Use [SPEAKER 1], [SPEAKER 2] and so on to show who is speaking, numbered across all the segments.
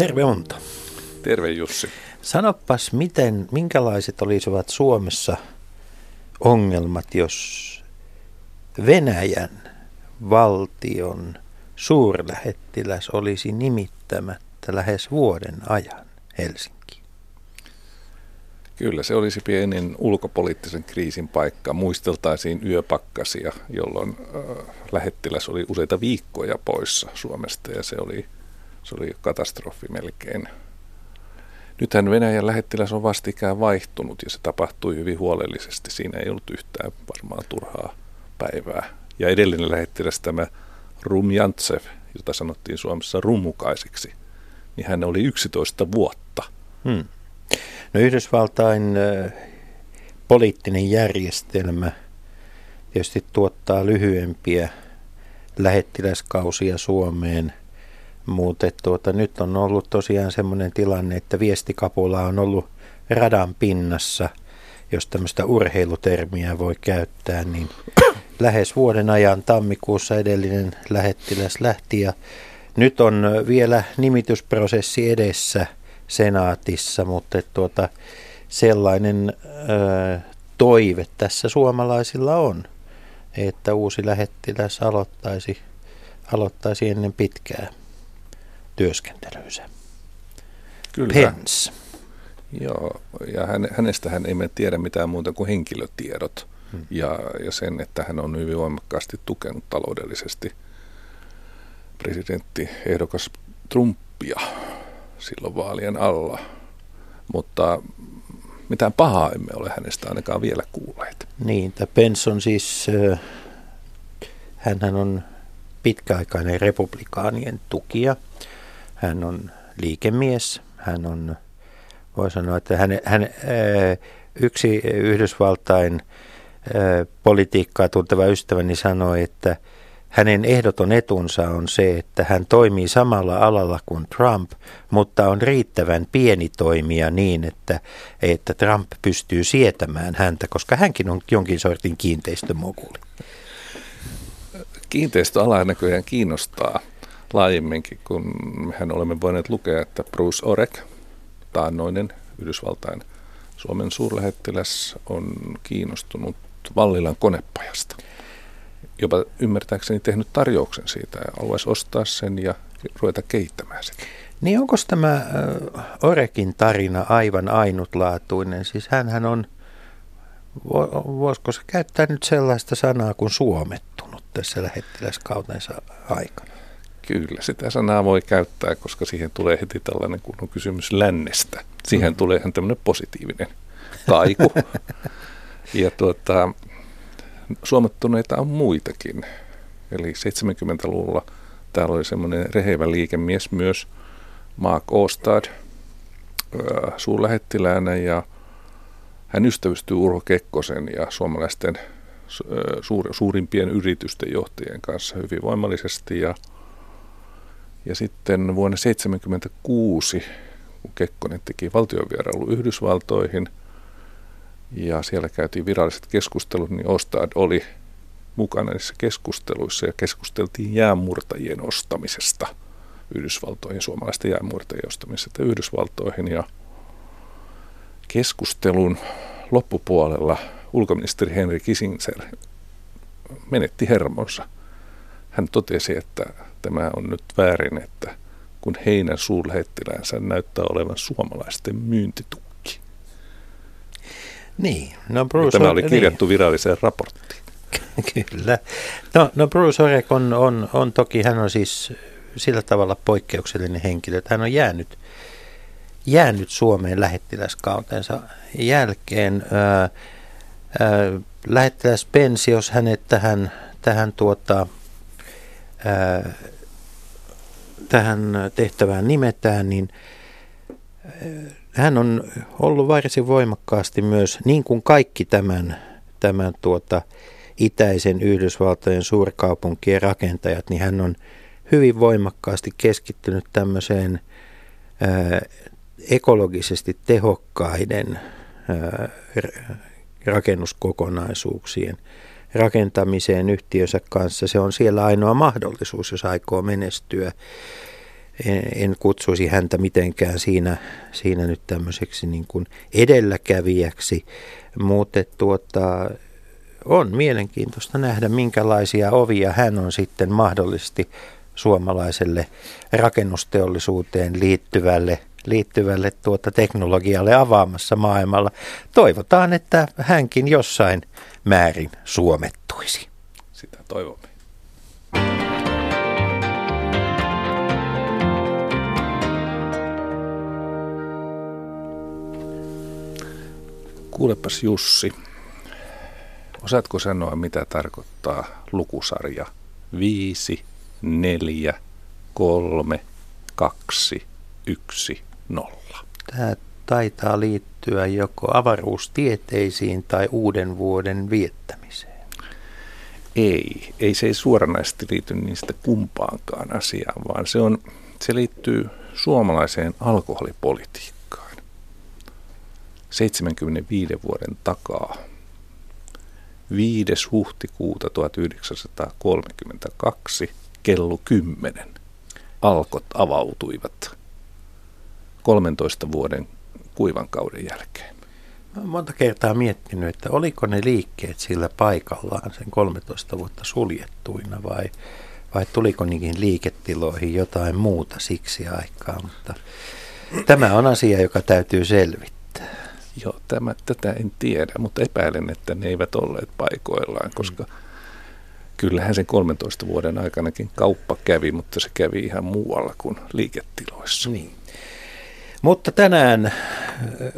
[SPEAKER 1] Terve Unto.
[SPEAKER 2] Terve Jussi.
[SPEAKER 1] Sanopas, miten, minkälaiset olisivat Suomessa ongelmat, jos Venäjän valtion suurlähettiläs olisi nimittämättä lähes vuoden ajan Helsinkiin?
[SPEAKER 2] Kyllä, se olisi pienen ulkopoliittisen kriisin paikka. Muisteltaisiin yöpakkasia, jolloin äh, lähettiläs oli useita viikkoja poissa Suomesta ja se oli, se oli katastrofi melkein. Nythän Venäjän lähettiläs on vastikään vaihtunut ja se tapahtui hyvin huolellisesti. Siinä ei ollut yhtään varmaan turhaa päivää. Ja edellinen lähettiläs tämä Rumjantsev, jota sanottiin Suomessa rummukaisiksi, niin hän oli 11 vuotta. Hmm.
[SPEAKER 1] No Yhdysvaltain poliittinen järjestelmä tietysti tuottaa lyhyempiä lähettiläskausia Suomeen, mutta tuota, nyt on ollut tosiaan semmoinen tilanne, että viestikapula on ollut radan pinnassa, jos tämmöistä urheilutermiä voi käyttää, niin lähes vuoden ajan tammikuussa edellinen lähettiläs lähti ja nyt on vielä nimitysprosessi edessä senaatissa, mutta tuota, sellainen ö, toive tässä suomalaisilla on, että uusi lähettiläs aloittaisi, aloittaisi ennen pitkää työskentelynsä.
[SPEAKER 2] Kyllä. Pence. Joo, ja hänestä hän emme tiedä mitään muuta kuin henkilötiedot hmm. ja, ja sen, että hän on hyvin voimakkaasti tukenut taloudellisesti presidentti ehdokas Trumpia silloin vaalien alla. Mutta mitään pahaa emme ole hänestä ainakaan vielä kuulleet.
[SPEAKER 1] Niin, tämä Pence on siis, hän on pitkäaikainen republikaanien tukija. Hän on liikemies, hän on, voi sanoa, että hän, hän yksi Yhdysvaltain politiikkaa tunteva ystäväni sanoi, että hänen ehdoton etunsa on se, että hän toimii samalla alalla kuin Trump, mutta on riittävän pieni toimija niin, että, että Trump pystyy sietämään häntä, koska hänkin on jonkin sortin kiinteistömoguli.
[SPEAKER 2] Kiinteistöala näköjään kiinnostaa laajemminkin, kun mehän olemme voineet lukea, että Bruce Orek, taannoinen Yhdysvaltain Suomen suurlähettiläs, on kiinnostunut Vallilan konepajasta. Jopa ymmärtääkseni tehnyt tarjouksen siitä ja haluaisi ostaa sen ja ruveta kehittämään sitä.
[SPEAKER 1] Niin onko tämä Orekin tarina aivan ainutlaatuinen? Siis hän on, voisiko se käyttää nyt sellaista sanaa kuin suomettunut tässä lähettiläskautensa aikana?
[SPEAKER 2] Kyllä, sitä sanaa voi käyttää, koska siihen tulee heti tällainen, kun on kysymys lännestä. Siihen mm. tulee ihan tämmöinen positiivinen kaiku. Ja tuota, suomettuneita on muitakin. Eli 70-luvulla täällä oli semmoinen rehevä liikemies myös, Mark Ostad, suurlähettiläänä ja hän ystävystyy Urho Kekkosen ja suomalaisten suur, suurimpien yritysten johtajien kanssa hyvin voimallisesti. Ja, ja sitten vuonna 1976, kun Kekkonen teki valtionvierailu Yhdysvaltoihin – ja siellä käytiin viralliset keskustelut, niin Ostad oli mukana niissä keskusteluissa ja keskusteltiin jäänmurtajien ostamisesta Yhdysvaltoihin, suomalaisten jäänmurtajien ostamisesta Yhdysvaltoihin ja keskustelun loppupuolella ulkoministeri Henry Kissinger menetti hermonsa. Hän totesi, että tämä on nyt väärin, että kun heidän suurlähettiläänsä näyttää olevan suomalaisten myyntituki.
[SPEAKER 1] Niin,
[SPEAKER 2] no Bruce Tämä oli kirjattu niin. viralliseen raporttiin.
[SPEAKER 1] Kyllä. No, no Bruce Orek on, on, on toki, hän on siis sillä tavalla poikkeuksellinen henkilö, että hän on jäänyt, jäänyt Suomeen lähettiläskautensa jälkeen. Ää, ää, lähettiläs Pensi, jos hänet tähän, tähän, tuota, tähän tehtävään nimetään, niin hän on ollut varsin voimakkaasti myös, niin kuin kaikki tämän, tämän tuota, itäisen Yhdysvaltojen suurkaupunkien rakentajat, niin hän on hyvin voimakkaasti keskittynyt tämmöiseen ää, ekologisesti tehokkaiden rakennuskokonaisuuksien rakentamiseen yhtiönsä kanssa. Se on siellä ainoa mahdollisuus, jos aikoo menestyä. en, en kutsuisi häntä mitenkään siinä, siinä nyt tämmöiseksi niin kuin edelläkävijäksi, mutta tuota, on mielenkiintoista nähdä, minkälaisia ovia hän on sitten mahdollisesti suomalaiselle rakennusteollisuuteen liittyvälle, liittyvälle tuota teknologialle avaamassa maailmalla. Toivotaan, että hänkin jossain määrin suomettuisi.
[SPEAKER 2] Sitä toivomme. Kuulepas Jussi, osaatko sanoa mitä tarkoittaa lukusarja 5, 4, 3, 2, 1, 0?
[SPEAKER 1] Tämä taitaa liittyä joko avaruustieteisiin tai uuden vuoden viettämiseen.
[SPEAKER 2] Ei, ei se ei suoranaisesti liity niistä kumpaankaan asiaan, vaan se, on, se liittyy suomalaiseen alkoholipolitiikkaan. 75 vuoden takaa 5. huhtikuuta 1932 kello 10 alkot avautuivat 13 vuoden kuivan kauden jälkeen.
[SPEAKER 1] Mä olen monta kertaa miettinyt, että oliko ne liikkeet sillä paikallaan sen 13 vuotta suljettuina vai, vai tuliko niihin liiketiloihin jotain muuta siksi aikaa, mutta tämä on asia, joka täytyy selvittää.
[SPEAKER 2] Joo, tämä, tätä en tiedä, mutta epäilen, että ne eivät olleet paikoillaan, koska mm. kyllähän sen 13 vuoden aikanakin kauppa kävi, mutta se kävi ihan muualla kuin liiketiloissa.
[SPEAKER 1] Niin. Mutta tänään,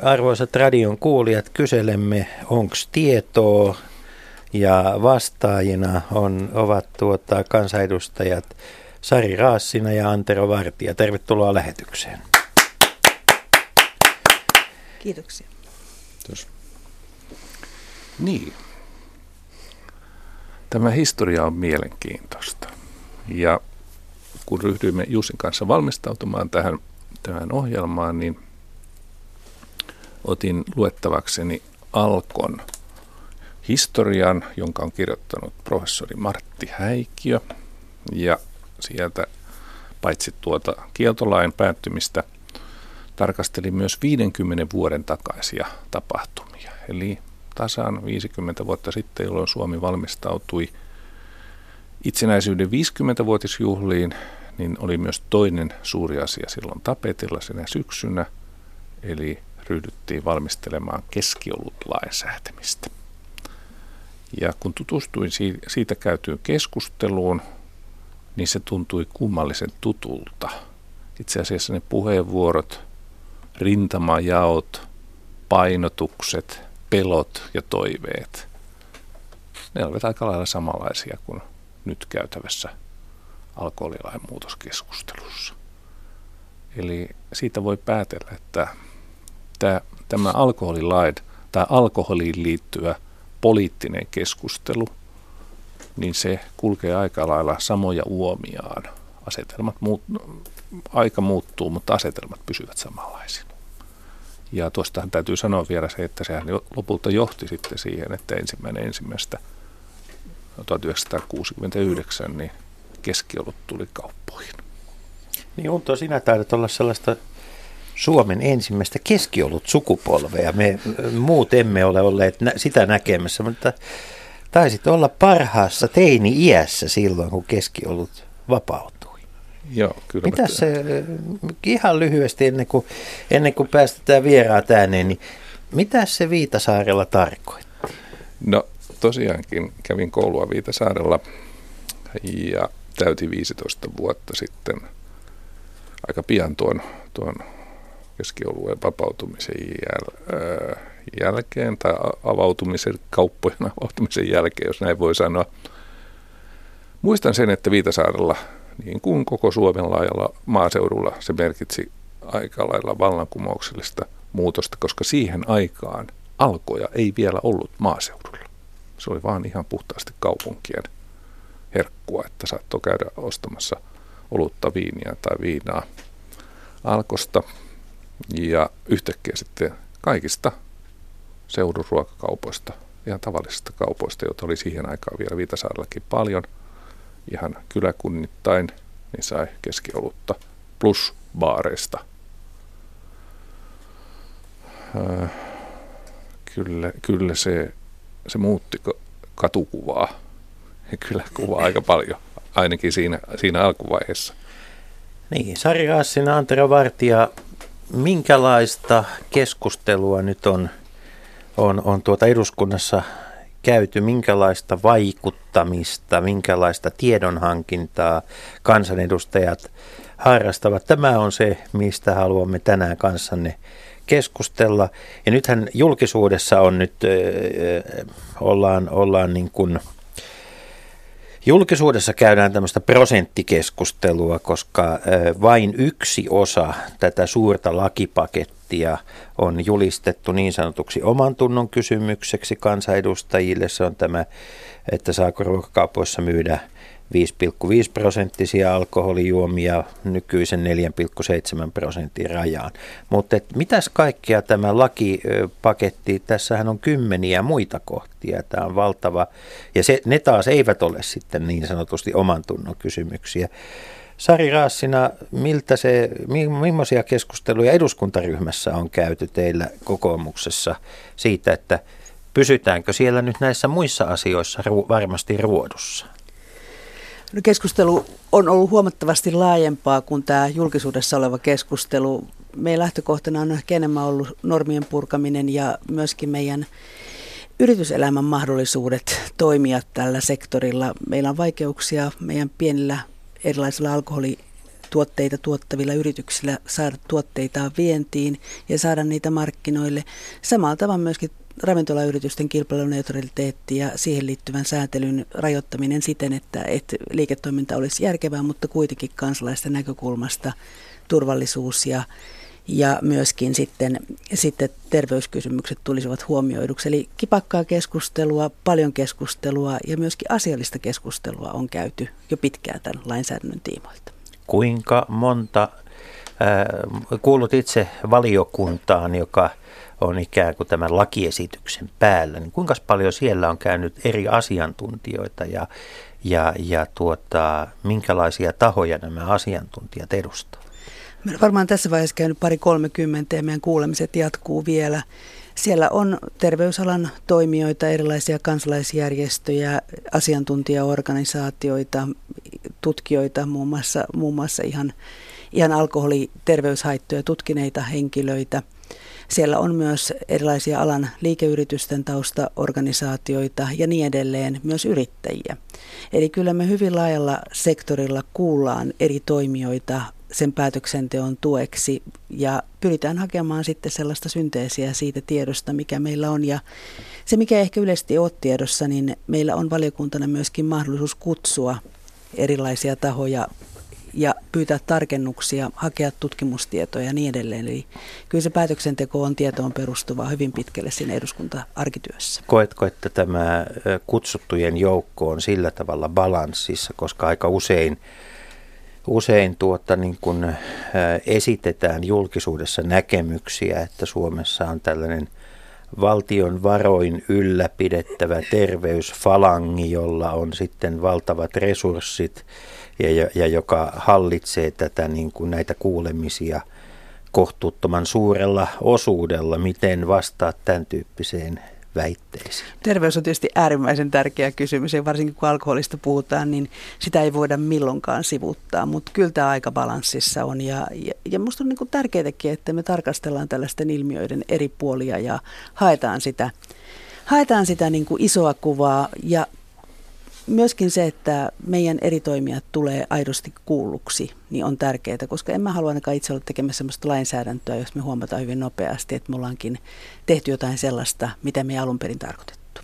[SPEAKER 1] arvoisat radion kuulijat, kyselemme, onko tietoa, ja vastaajina on, ovat tuota, kansanedustajat Sari Raassina ja Antero Vartija. Tervetuloa lähetykseen.
[SPEAKER 3] Kiitoksia.
[SPEAKER 2] Kiitos. Niin. Tämä historia on mielenkiintoista. Ja kun ryhdyimme Jussin kanssa valmistautumaan tähän, tähän ohjelmaan, niin otin luettavakseni Alkon historian, jonka on kirjoittanut professori Martti Häikiö. Ja sieltä paitsi tuota kieltolain päättymistä – tarkasteli myös 50 vuoden takaisia tapahtumia. Eli tasan 50 vuotta sitten, jolloin Suomi valmistautui itsenäisyyden 50-vuotisjuhliin, niin oli myös toinen suuri asia silloin tapetilla sinä syksynä, eli ryhdyttiin valmistelemaan keskiolutlain säätämistä. Ja kun tutustuin siitä käytyyn keskusteluun, niin se tuntui kummallisen tutulta. Itse asiassa ne puheenvuorot rintamajaot, painotukset, pelot ja toiveet, ne olivat aika lailla samanlaisia kuin nyt käytävässä alkoholilain muutoskeskustelussa. Eli siitä voi päätellä, että tämä, alkoholilain tai alkoholiin liittyvä poliittinen keskustelu, niin se kulkee aika lailla samoja uomiaan. Asetelmat muut, aika muuttuu, mutta asetelmat pysyvät samanlaisina. Ja tuostahan täytyy sanoa vielä se, että sehän lopulta johti sitten siihen, että ensimmäinen ensimmäistä 1969 niin keskiolut tuli kauppoihin.
[SPEAKER 1] Niin Unto, sinä taidat olla sellaista Suomen ensimmäistä keskiolut sukupolvea. Me muut emme ole olleet nä- sitä näkemässä, mutta taisit olla parhaassa teini-iässä silloin, kun keskiolut vapautui.
[SPEAKER 2] Joo, kyllä.
[SPEAKER 1] Mitä se, ihan lyhyesti ennen kuin, ennen kuin päästetään vieraat ääneen, niin mitä se Viitasaarella tarkoitti?
[SPEAKER 2] No tosiaankin kävin koulua Viitasaarella ja täytin 15 vuotta sitten aika pian tuon, tuon keskiolueen vapautumisen jäl, äh, jälkeen tai avautumisen, kauppojen avautumisen jälkeen, jos näin voi sanoa. Muistan sen, että Viitasaarella niin kuin koko Suomen laajalla maaseudulla se merkitsi aika lailla vallankumouksellista muutosta, koska siihen aikaan alkoja ei vielä ollut maaseudulla. Se oli vaan ihan puhtaasti kaupunkien herkkua, että saattoi käydä ostamassa olutta viiniä tai viinaa alkosta. Ja yhtäkkiä sitten kaikista seudun ruokakaupoista, ihan tavallisista kaupoista, joita oli siihen aikaan vielä Viitasaarellakin paljon – ihan kyläkunnittain, niin sai keskiolutta plus baareista. Kyllä, kyllä se, se muutti katukuvaa. Kyllä kuvaa aika paljon, ainakin siinä, siinä alkuvaiheessa.
[SPEAKER 1] Niin, Sari Raassina, Antero Vartija, minkälaista keskustelua nyt on, on, on tuota eduskunnassa käyty, minkälaista vaikuttamista, minkälaista tiedonhankintaa kansanedustajat harrastavat. Tämä on se, mistä haluamme tänään kanssanne keskustella. Ja nythän julkisuudessa on nyt, ollaan, ollaan niin kuin, julkisuudessa käydään tämmöistä prosenttikeskustelua, koska vain yksi osa tätä suurta lakipakettia on julistettu niin sanotuksi oman tunnon kysymykseksi kansanedustajille. Se on tämä, että saako ruokakaupoissa myydä 5,5 prosenttisia alkoholijuomia nykyisen 4,7 prosentin rajaan. Mutta mitäs kaikkea tämä lakipaketti, tässähän on kymmeniä muita kohtia, tämä on valtava, ja se, ne taas eivät ole sitten niin sanotusti oman tunnon kysymyksiä. Sari Raassina, miltä se, millaisia keskusteluja eduskuntaryhmässä on käyty teillä kokoomuksessa siitä, että pysytäänkö siellä nyt näissä muissa asioissa varmasti ruodussa?
[SPEAKER 3] No keskustelu on ollut huomattavasti laajempaa kuin tämä julkisuudessa oleva keskustelu. Meidän lähtökohtana on ehkä enemmän ollut normien purkaminen ja myöskin meidän yrityselämän mahdollisuudet toimia tällä sektorilla. Meillä on vaikeuksia meidän pienillä erilaisilla alkoholituotteita tuottavilla yrityksillä saada tuotteita vientiin ja saada niitä markkinoille. Samalla tavalla myöskin ravintolayritysten kilpailuneutraliteetti ja siihen liittyvän sääntelyn rajoittaminen siten, että, että liiketoiminta olisi järkevää, mutta kuitenkin kansalaisten näkökulmasta turvallisuus ja, ja myöskin sitten, sitten terveyskysymykset tulisivat huomioiduksi. Eli kipakkaa keskustelua, paljon keskustelua ja myöskin asiallista keskustelua on käyty jo pitkään tämän lainsäädännön tiimoilta.
[SPEAKER 1] Kuinka monta, kuulut itse valiokuntaan, joka on ikään kuin tämän lakiesityksen päällä, niin kuinka paljon siellä on käynyt eri asiantuntijoita ja, ja, ja tuota, minkälaisia tahoja nämä asiantuntijat edustavat?
[SPEAKER 3] Meillä on varmaan tässä vaiheessa käynyt pari kolmekymmentä ja meidän kuulemiset jatkuu vielä. Siellä on terveysalan toimijoita, erilaisia kansalaisjärjestöjä, asiantuntijaorganisaatioita, tutkijoita, muun muassa, muun muassa ihan, ihan alkoholiterveyshaittoja tutkineita henkilöitä – siellä on myös erilaisia alan liikeyritysten taustaorganisaatioita ja niin edelleen, myös yrittäjiä. Eli kyllä me hyvin laajalla sektorilla kuullaan eri toimijoita sen päätöksenteon tueksi ja pyritään hakemaan sitten sellaista synteesiä siitä tiedosta, mikä meillä on. Ja se, mikä ehkä yleisesti ole tiedossa, niin meillä on valiokuntana myöskin mahdollisuus kutsua erilaisia tahoja ja pyytää tarkennuksia, hakea tutkimustietoja ja niin edelleen. Eli kyllä se päätöksenteko on tietoon perustuvaa hyvin pitkälle siinä eduskunta-arkityössä.
[SPEAKER 1] Koetko, että tämä kutsuttujen joukko on sillä tavalla balanssissa, koska aika usein usein tuota, niin kun, esitetään julkisuudessa näkemyksiä, että Suomessa on tällainen valtion varoin ylläpidettävä terveysfalangi, jolla on sitten valtavat resurssit ja, ja joka hallitsee tätä niin kuin näitä kuulemisia kohtuuttoman suurella osuudella. Miten vastaat tämän tyyppiseen väitteisiin?
[SPEAKER 3] Terveys on tietysti äärimmäisen tärkeä kysymys ja varsinkin kun alkoholista puhutaan, niin sitä ei voida milloinkaan sivuttaa, mutta kyllä tämä aika balanssissa on ja, ja, ja minusta on niin tärkeääkin, että me tarkastellaan tällaisten ilmiöiden eri puolia ja haetaan sitä, haetaan sitä niin kuin isoa kuvaa ja myöskin se, että meidän eri toimijat tulee aidosti kuulluksi, niin on tärkeää, koska en mä halua ainakaan itse olla tekemässä sellaista lainsäädäntöä, jos me huomataan hyvin nopeasti, että me ollaankin tehty jotain sellaista, mitä me ei alun perin tarkoitettu.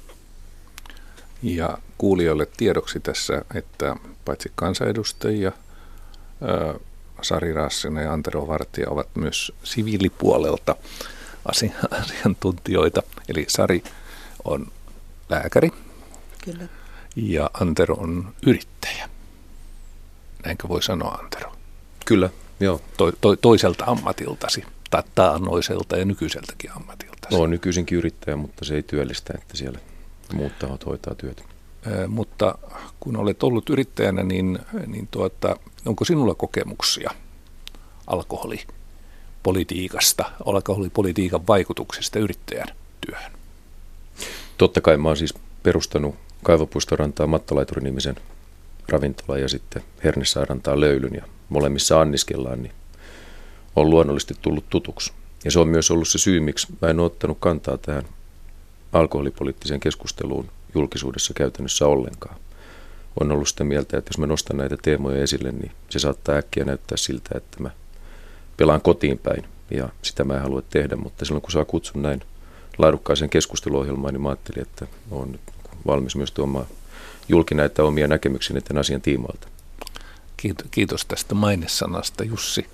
[SPEAKER 2] Ja kuulijoille tiedoksi tässä, että paitsi kansanedustajia, Sari Rassinen ja Antero Vartija ovat myös siviilipuolelta asiantuntijoita. Eli Sari on lääkäri.
[SPEAKER 3] Kyllä
[SPEAKER 2] ja Antero on yrittäjä. Näinkö voi sanoa, Antero?
[SPEAKER 4] Kyllä, joo.
[SPEAKER 2] To, to, toiselta ammatiltasi, tai taannoiselta ja nykyiseltäkin ammatilta.
[SPEAKER 4] No, nykyisinkin yrittäjä, mutta se ei työllistä, että siellä muut tahot hoitaa työtä.
[SPEAKER 2] Ö, mutta kun olet ollut yrittäjänä, niin, niin tuota, onko sinulla kokemuksia alkoholipolitiikasta, alkoholipolitiikan vaikutuksesta yrittäjän työhön?
[SPEAKER 4] Totta kai mä oon siis perustanut Kaivopuistorantaa Mattolaituri-nimisen ravintola ja sitten Hernesaarantaa löylyn ja molemmissa anniskellaan, niin on luonnollisesti tullut tutuksi. Ja se on myös ollut se syy, miksi mä en ole ottanut kantaa tähän alkoholipoliittiseen keskusteluun julkisuudessa käytännössä ollenkaan. On ollut sitä mieltä, että jos mä nostan näitä teemoja esille, niin se saattaa äkkiä näyttää siltä, että mä pelaan kotiin päin. Ja sitä mä en halua tehdä, mutta silloin kun saa kutsun näin laadukkaaseen keskusteluohjelmaan, niin mä ajattelin, että on nyt valmis myös tuomaan julki näitä omia näkemyksiä tämän asian tiimoilta.
[SPEAKER 2] Kiitos tästä mainesanasta, Jussi.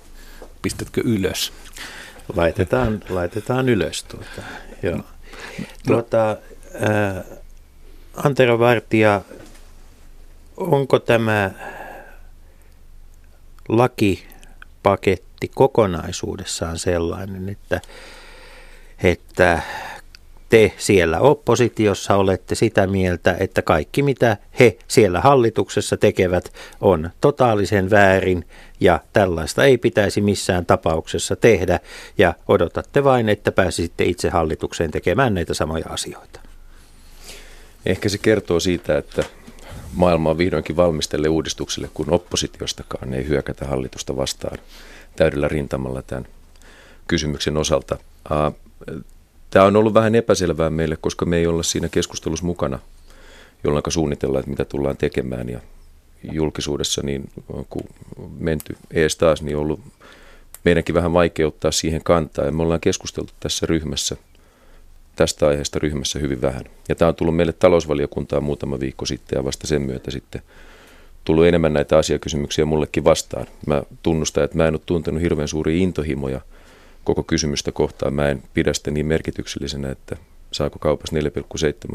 [SPEAKER 2] Pistätkö ylös?
[SPEAKER 1] Laitetaan, laitetaan ylös. Tuota. Joo. Tuota, äh, Antero Vartija, onko tämä lakipaketti kokonaisuudessaan sellainen, että, että te siellä oppositiossa olette sitä mieltä, että kaikki mitä he siellä hallituksessa tekevät on totaalisen väärin ja tällaista ei pitäisi missään tapauksessa tehdä ja odotatte vain, että pääsisitte itse hallitukseen tekemään näitä samoja asioita.
[SPEAKER 4] Ehkä se kertoo siitä, että maailma on vihdoinkin valmistelle uudistukselle, kun oppositiostakaan ei hyökätä hallitusta vastaan täydellä rintamalla tämän kysymyksen osalta. Tämä on ollut vähän epäselvää meille, koska me ei olla siinä keskustelussa mukana, jolloin suunnitellaan, että mitä tullaan tekemään. Ja julkisuudessa, niin kun menty ees taas, niin on ollut meidänkin vähän vaikea ottaa siihen kantaa. Ja me ollaan keskusteltu tässä ryhmässä, tästä aiheesta ryhmässä hyvin vähän. Ja tämä on tullut meille talousvaliokuntaan muutama viikko sitten ja vasta sen myötä sitten tullut enemmän näitä asiakysymyksiä mullekin vastaan. Mä tunnustan, että mä en ole tuntenut hirveän suuria intohimoja – koko kysymystä kohtaan. Mä en pidä sitä niin merkityksellisenä, että saako kaupassa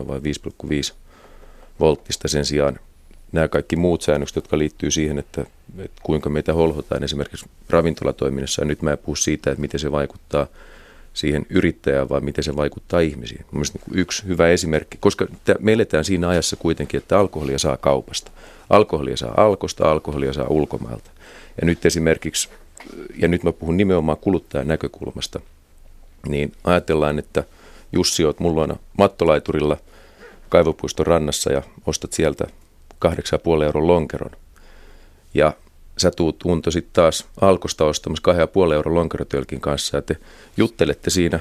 [SPEAKER 4] 4,7 vai 5,5 volttista sen sijaan nämä kaikki muut säännökset, jotka liittyy siihen, että, että kuinka meitä holhotaan esimerkiksi ravintolatoiminnassa. Ja nyt mä en puhu siitä, että miten se vaikuttaa siihen yrittäjään, vaan miten se vaikuttaa ihmisiin. Mielestäni niin yksi hyvä esimerkki, koska me eletään siinä ajassa kuitenkin, että alkoholia saa kaupasta. Alkoholia saa alkosta, alkoholia saa ulkomailta. Ja nyt esimerkiksi ja nyt mä puhun nimenomaan kuluttajan näkökulmasta, niin ajatellaan, että Jussi, oot mulla mattolaiturilla kaivopuiston rannassa ja ostat sieltä 8,5 euron lonkeron. Ja sä tuut tunto sitten taas alkosta ostamassa 2,5 euron lonkerotölkin kanssa ja te juttelette siinä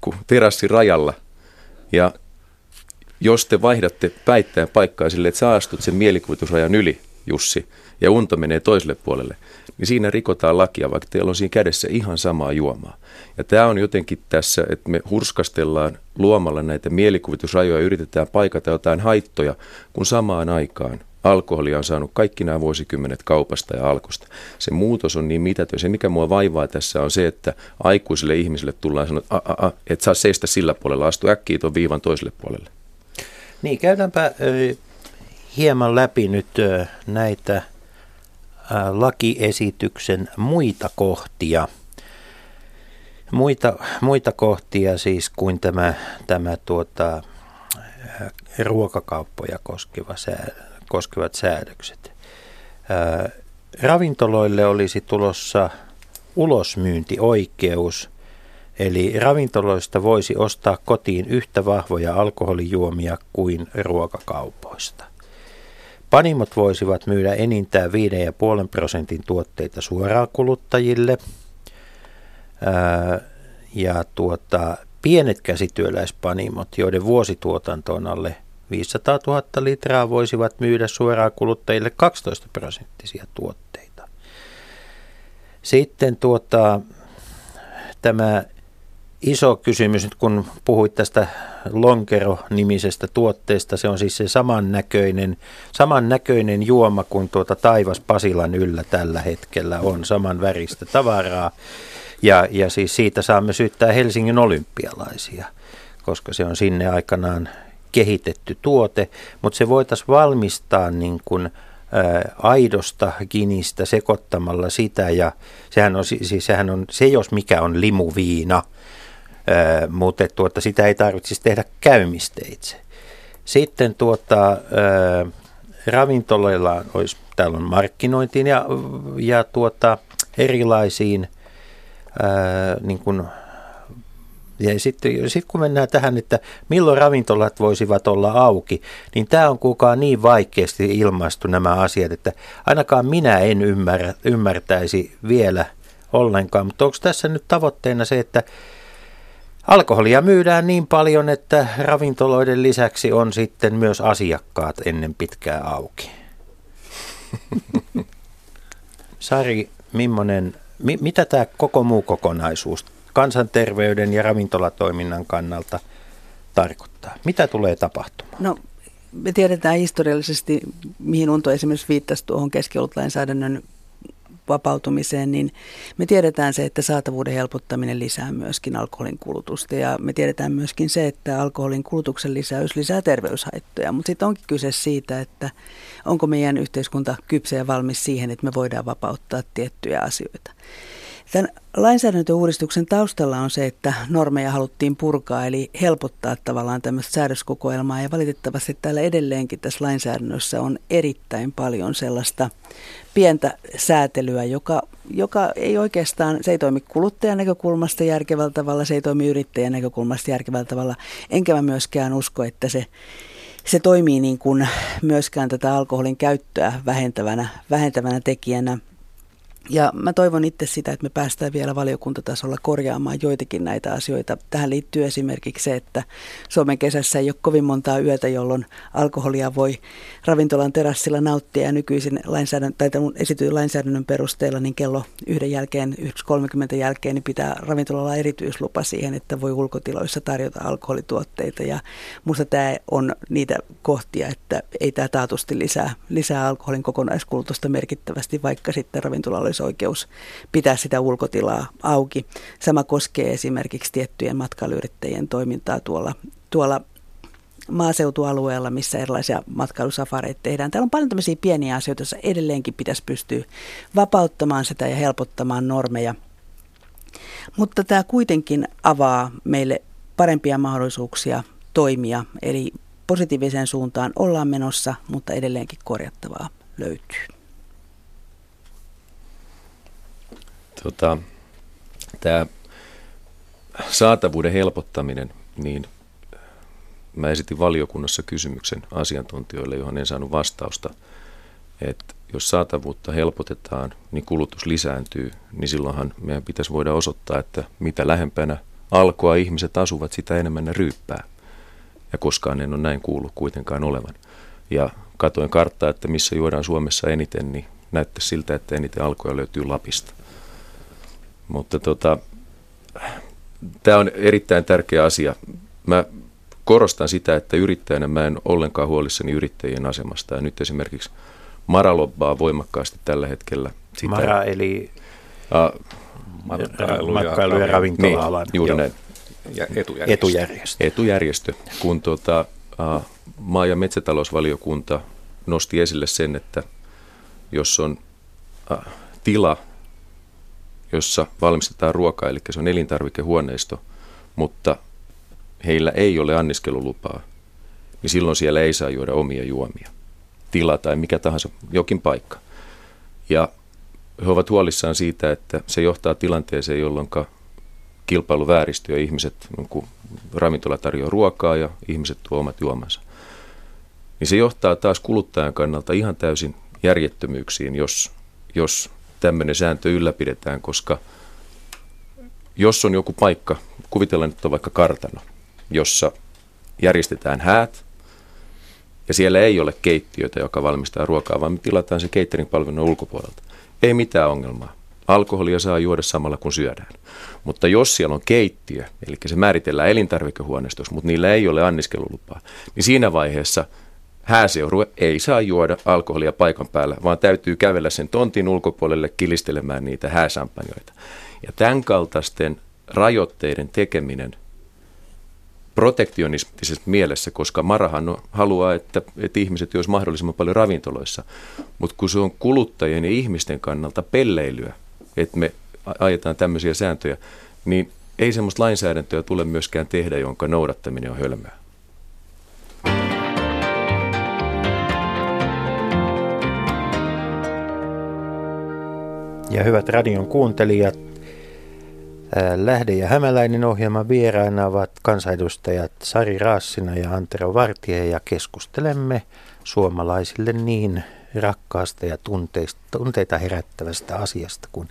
[SPEAKER 4] kun terassin rajalla. Ja jos te vaihdatte päittäin paikkaa sille, että sä astut sen mielikuvitusrajan yli, Jussi, ja unto menee toiselle puolelle, niin siinä rikotaan lakia, vaikka teillä on siinä kädessä ihan samaa juomaa. Ja tämä on jotenkin tässä, että me hurskastellaan luomalla näitä mielikuvitusrajoja ja yritetään paikata jotain haittoja, kun samaan aikaan alkoholia on saanut kaikki nämä vuosikymmenet kaupasta ja alkosta. Se muutos on niin mitätön. Se, mikä mua vaivaa tässä on se, että aikuisille ihmisille tullaan sanoa, että et saa seistä sillä puolella, astu äkkiä tuon viivan toiselle puolelle.
[SPEAKER 1] Niin, käydäänpä äh, hieman läpi nyt äh, näitä lakiesityksen muita kohtia. Muita, muita kohtia siis kuin tämä, tämä tuota, ruokakauppoja koskeva sää, koskevat säädökset. Ää, ravintoloille olisi tulossa ulosmyyntioikeus, eli ravintoloista voisi ostaa kotiin yhtä vahvoja alkoholijuomia kuin ruokakaupoista. Panimot voisivat myydä enintään 5,5 prosentin tuotteita suoraan kuluttajille. Ja tuota, pienet käsityöläispanimot, joiden vuosituotanto on alle 500 000 litraa, voisivat myydä suoraan kuluttajille 12 prosenttisia tuotteita. Sitten tuota, tämä iso kysymys, nyt kun puhuit tästä Lonkero-nimisestä tuotteesta, se on siis se samannäköinen, samannäköinen juoma kuin tuota taivas Pasilan yllä tällä hetkellä on, saman väristä tavaraa. Ja, ja siis siitä saamme syyttää Helsingin olympialaisia, koska se on sinne aikanaan kehitetty tuote, mutta se voitaisiin valmistaa niin kuin, aidosta ginistä sekoittamalla sitä ja sehän on, siis sehän on se, jos mikä on limuviina – mutta tuota, sitä ei tarvitsisi tehdä käymisteitse. Sitten tuota, ravintoloilla olisi, täällä on markkinointiin ja, ja tuota, erilaisiin ää, niin kuin ja sitten sit kun mennään tähän, että milloin ravintolat voisivat olla auki, niin tämä on kukaan niin vaikeasti ilmaistu nämä asiat, että ainakaan minä en ymmärrä, ymmärtäisi vielä ollenkaan. Mutta onko tässä nyt tavoitteena se, että alkoholia myydään niin paljon, että ravintoloiden lisäksi on sitten myös asiakkaat ennen pitkää auki? Sari, millainen, mi, mitä tämä koko muu kokonaisuus kansanterveyden ja ravintolatoiminnan kannalta tarkoittaa? Mitä tulee tapahtumaan?
[SPEAKER 3] No, me tiedetään historiallisesti, mihin Unto esimerkiksi viittasi tuohon keskiolutlainsäädännön vapautumiseen, niin me tiedetään se, että saatavuuden helpottaminen lisää myöskin alkoholin kulutusta ja me tiedetään myöskin se, että alkoholin kulutuksen lisäys lisää terveyshaittoja, mutta sitten onkin kyse siitä, että onko meidän yhteiskunta kypsä ja valmis siihen, että me voidaan vapauttaa tiettyjä asioita. Tämän lainsäädäntöuudistuksen taustalla on se, että normeja haluttiin purkaa, eli helpottaa tavallaan tämmöistä säädöskokoelmaa. Ja valitettavasti täällä edelleenkin tässä lainsäädännössä on erittäin paljon sellaista pientä säätelyä, joka, joka ei oikeastaan, se ei toimi kuluttajan näkökulmasta järkevällä tavalla, se ei toimi yrittäjän näkökulmasta järkevällä tavalla. Enkä mä myöskään usko, että se se toimii niin kuin myöskään tätä alkoholin käyttöä vähentävänä, vähentävänä tekijänä. Ja mä toivon itse sitä, että me päästään vielä valiokuntatasolla korjaamaan joitakin näitä asioita. Tähän liittyy esimerkiksi se, että Suomen kesässä ei ole kovin montaa yötä, jolloin alkoholia voi ravintolan terassilla nauttia. Ja nykyisin lainsäädäntö, tai esityin lainsäädännön perusteella, niin kello yhden jälkeen, 1.30 jälkeen, niin pitää ravintolalla erityislupa siihen, että voi ulkotiloissa tarjota alkoholituotteita. Ja musta tämä on niitä kohtia, että ei tämä taatusti lisää, lisää alkoholin kokonaiskulutusta merkittävästi, vaikka sitten ravintolalla olisi oikeus pitää sitä ulkotilaa auki. Sama koskee esimerkiksi tiettyjen matkailuyrittäjien toimintaa tuolla, tuolla maaseutualueella, missä erilaisia matkailusafareita tehdään. Täällä on paljon tämmöisiä pieniä asioita, joissa edelleenkin pitäisi pystyä vapauttamaan sitä ja helpottamaan normeja. Mutta tämä kuitenkin avaa meille parempia mahdollisuuksia toimia, eli positiiviseen suuntaan ollaan menossa, mutta edelleenkin korjattavaa löytyy.
[SPEAKER 4] Tota, tämä saatavuuden helpottaminen, niin mä esitin valiokunnassa kysymyksen asiantuntijoille, johon en saanut vastausta, että jos saatavuutta helpotetaan, niin kulutus lisääntyy, niin silloinhan meidän pitäisi voida osoittaa, että mitä lähempänä alkoa ihmiset asuvat, sitä enemmän ne ryyppää. Ja koskaan en ole näin kuullut kuitenkaan olevan. Ja katoin karttaa, että missä juodaan Suomessa eniten, niin näyttää siltä, että eniten alkoja löytyy Lapista. Mutta tota, tämä on erittäin tärkeä asia. Mä korostan sitä, että yrittäjänä mä en ollenkaan huolissani yrittäjien asemasta. Ja nyt esimerkiksi Mara lobbaa voimakkaasti tällä hetkellä.
[SPEAKER 1] Sitä, Mara eli uh, matkailu, matkailu ja, ja ravintola-alan.
[SPEAKER 4] Niin, juuri näin.
[SPEAKER 1] Ja etujärjestö. etujärjestö.
[SPEAKER 4] Etujärjestö. Kun tuota, uh, maa- ja metsätalousvaliokunta nosti esille sen, että jos on uh, tila – jossa valmistetaan ruokaa, eli se on elintarvikehuoneisto, mutta heillä ei ole anniskelulupaa, niin silloin siellä ei saa juoda omia juomia. Tila tai mikä tahansa, jokin paikka. Ja he ovat huolissaan siitä, että se johtaa tilanteeseen, jolloin kilpailu vääristyy ja ihmiset, kun ravintola tarjoaa ruokaa ja ihmiset tuo omat juomansa. Niin se johtaa taas kuluttajan kannalta ihan täysin järjettömyyksiin, jos, jos tämmöinen sääntö ylläpidetään, koska jos on joku paikka, kuvitellaan, että on vaikka kartano, jossa järjestetään häät, ja siellä ei ole keittiötä, joka valmistaa ruokaa, vaan me tilataan se catering-palvelun ulkopuolelta. Ei mitään ongelmaa. Alkoholia saa juoda samalla kun syödään. Mutta jos siellä on keittiö, eli se määritellään elintarvikehuoneistossa, mutta niillä ei ole anniskelulupaa, niin siinä vaiheessa – hääseurue ei saa juoda alkoholia paikan päällä, vaan täytyy kävellä sen tontin ulkopuolelle kilistelemään niitä hääsampanjoita. Ja tämän kaltaisten rajoitteiden tekeminen protektionistisessa mielessä, koska Marahan haluaa, että, että ihmiset olisi mahdollisimman paljon ravintoloissa, mutta kun se on kuluttajien ja ihmisten kannalta pelleilyä, että me ajetaan tämmöisiä sääntöjä, niin ei semmoista lainsäädäntöä tule myöskään tehdä, jonka noudattaminen on hölmöä.
[SPEAKER 1] Ja hyvät radion kuuntelijat, Lähde ja Hämäläinen ohjelman vieraina ovat kansanedustajat Sari Raassina ja Antero Vartije ja keskustelemme suomalaisille niin rakkaasta ja tunteita herättävästä asiasta kuin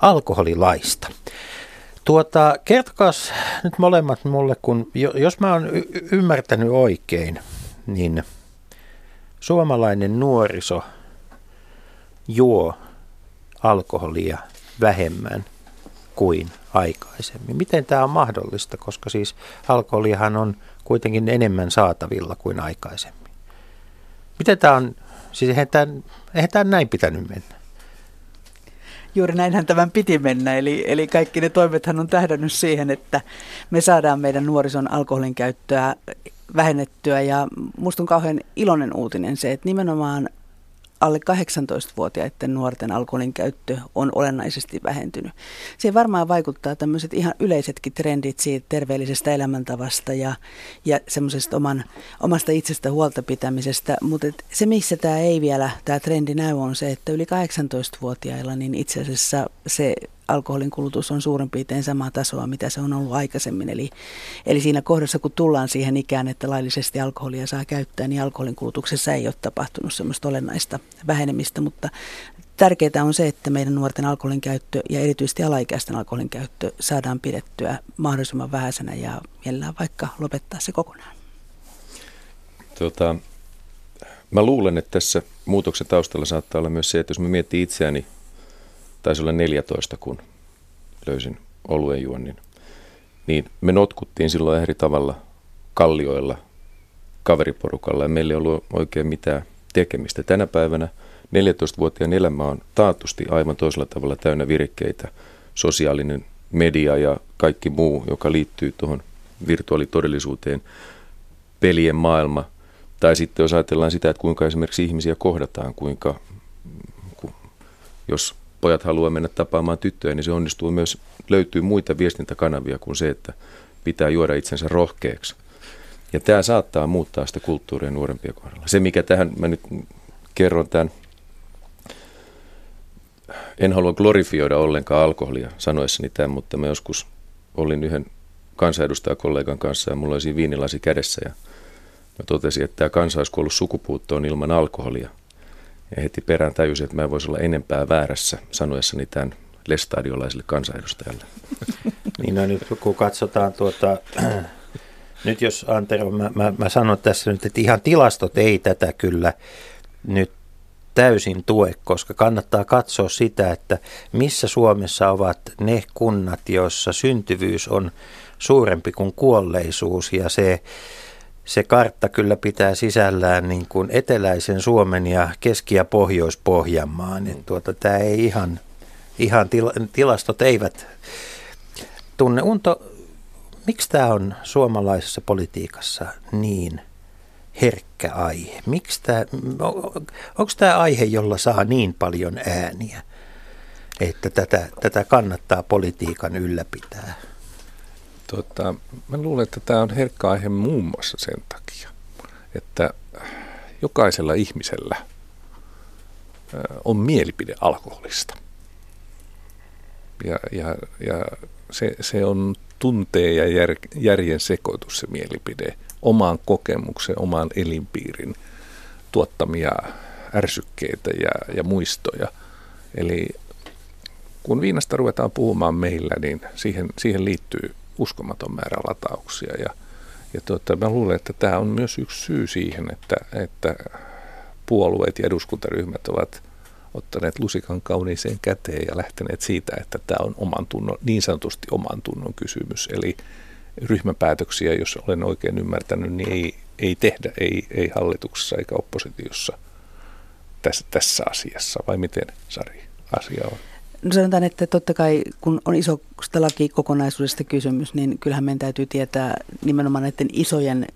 [SPEAKER 1] alkoholilaista. Tuota, kertokaa nyt molemmat mulle, kun jos mä oon y- ymmärtänyt oikein, niin suomalainen nuoriso juo alkoholia vähemmän kuin aikaisemmin. Miten tämä on mahdollista, koska siis alkoholihan on kuitenkin enemmän saatavilla kuin aikaisemmin. Miten tämä on, siis eihän tämä, eihän tämä näin pitänyt mennä.
[SPEAKER 3] Juuri näinhän tämän piti mennä, eli, eli kaikki ne toimethan on tähdännyt siihen, että me saadaan meidän nuorison alkoholin käyttöä vähennettyä ja musta on kauhean iloinen uutinen se, että nimenomaan alle 18-vuotiaiden nuorten alkoholin käyttö on olennaisesti vähentynyt. Siihen varmaan vaikuttaa tämmöiset ihan yleisetkin trendit siitä terveellisestä elämäntavasta ja, ja semmoisesta oman, omasta itsestä huolta pitämisestä, mutta se missä tämä ei vielä, tämä trendi näy on se, että yli 18-vuotiailla niin itse asiassa se alkoholin kulutus on suurin piirtein samaa tasoa, mitä se on ollut aikaisemmin. Eli, eli siinä kohdassa, kun tullaan siihen ikään, että laillisesti alkoholia saa käyttää, niin alkoholin kulutuksessa ei ole tapahtunut semmoista olennaista vähenemistä, mutta tärkeää on se, että meidän nuorten alkoholin käyttö ja erityisesti alaikäisten alkoholin käyttö saadaan pidettyä mahdollisimman vähäisenä ja mielellään vaikka lopettaa se kokonaan.
[SPEAKER 4] Tota, mä luulen, että tässä muutoksen taustalla saattaa olla myös se, että jos mä miettii itseäni taisi olla 14, kun löysin oluen juonnin. Niin me notkuttiin silloin eri tavalla kallioilla kaveriporukalla ja meillä ei ollut oikein mitään tekemistä. Tänä päivänä 14-vuotiaan elämä on taatusti aivan toisella tavalla täynnä virikkeitä. Sosiaalinen media ja kaikki muu, joka liittyy tuohon virtuaalitodellisuuteen, pelien maailma. Tai sitten jos ajatellaan sitä, että kuinka esimerkiksi ihmisiä kohdataan, kuinka jos pojat haluaa mennä tapaamaan tyttöjä, niin se onnistuu myös, löytyy muita viestintäkanavia kuin se, että pitää juoda itsensä rohkeaksi. Ja tämä saattaa muuttaa sitä kulttuuria nuorempia kohdalla. Se, mikä tähän, mä nyt kerron tämän, en halua glorifioida ollenkaan alkoholia sanoessani tämän, mutta mä joskus olin yhden kansanedustajakollegan kanssa ja mulla oli siinä viinilasi kädessä ja mä totesin, että tämä kansa olisi kuollut sukupuuttoon ilman alkoholia – ja heti perään tajusin, että mä en voisi olla enempää väärässä sanoessani tämän lestadiolaiselle kansanedustajalle.
[SPEAKER 1] niin no nyt kun katsotaan tuota, nyt jos Antero, mä, mä, mä sanon tässä nyt, että ihan tilastot ei tätä kyllä nyt täysin tue, koska kannattaa katsoa sitä, että missä Suomessa ovat ne kunnat, joissa syntyvyys on suurempi kuin kuolleisuus ja se se kartta kyllä pitää sisällään niin kuin eteläisen Suomen ja Keski- ja Pohjois-Pohjanmaan. Mm. Tuota, tämä ei ihan, ihan tila, tilastot eivät tunne. Unto, miksi tämä on suomalaisessa politiikassa niin herkkä aihe? Miksi tämä, onko tämä aihe, jolla saa niin paljon ääniä, että tätä, tätä kannattaa politiikan ylläpitää?
[SPEAKER 2] Tota, mä luulen, että tämä on herkkä aihe muun muassa sen takia, että jokaisella ihmisellä on mielipide alkoholista. Ja, ja, ja se, se on tunteen ja jär, järjen sekoitus se mielipide omaan kokemukseen, omaan elinpiirin tuottamia ärsykkeitä ja, ja muistoja. Eli kun viinasta ruvetaan puhumaan meillä, niin siihen, siihen liittyy uskomaton määrä latauksia. Ja, ja tuota, mä luulen, että tämä on myös yksi syy siihen, että, että puolueet ja eduskuntaryhmät ovat ottaneet lusikan kauniiseen käteen ja lähteneet siitä, että tämä on oman tunnon, niin sanotusti oman tunnon kysymys. Eli ryhmäpäätöksiä, jos olen oikein ymmärtänyt, niin ei, ei tehdä, ei, ei hallituksessa eikä oppositiossa tässä, tässä asiassa. Vai miten, Sari, asia on?
[SPEAKER 3] No sanotaan, että totta kai kun on isosta lakikokonaisuudesta kysymys, niin kyllähän meidän täytyy tietää nimenomaan näiden isojen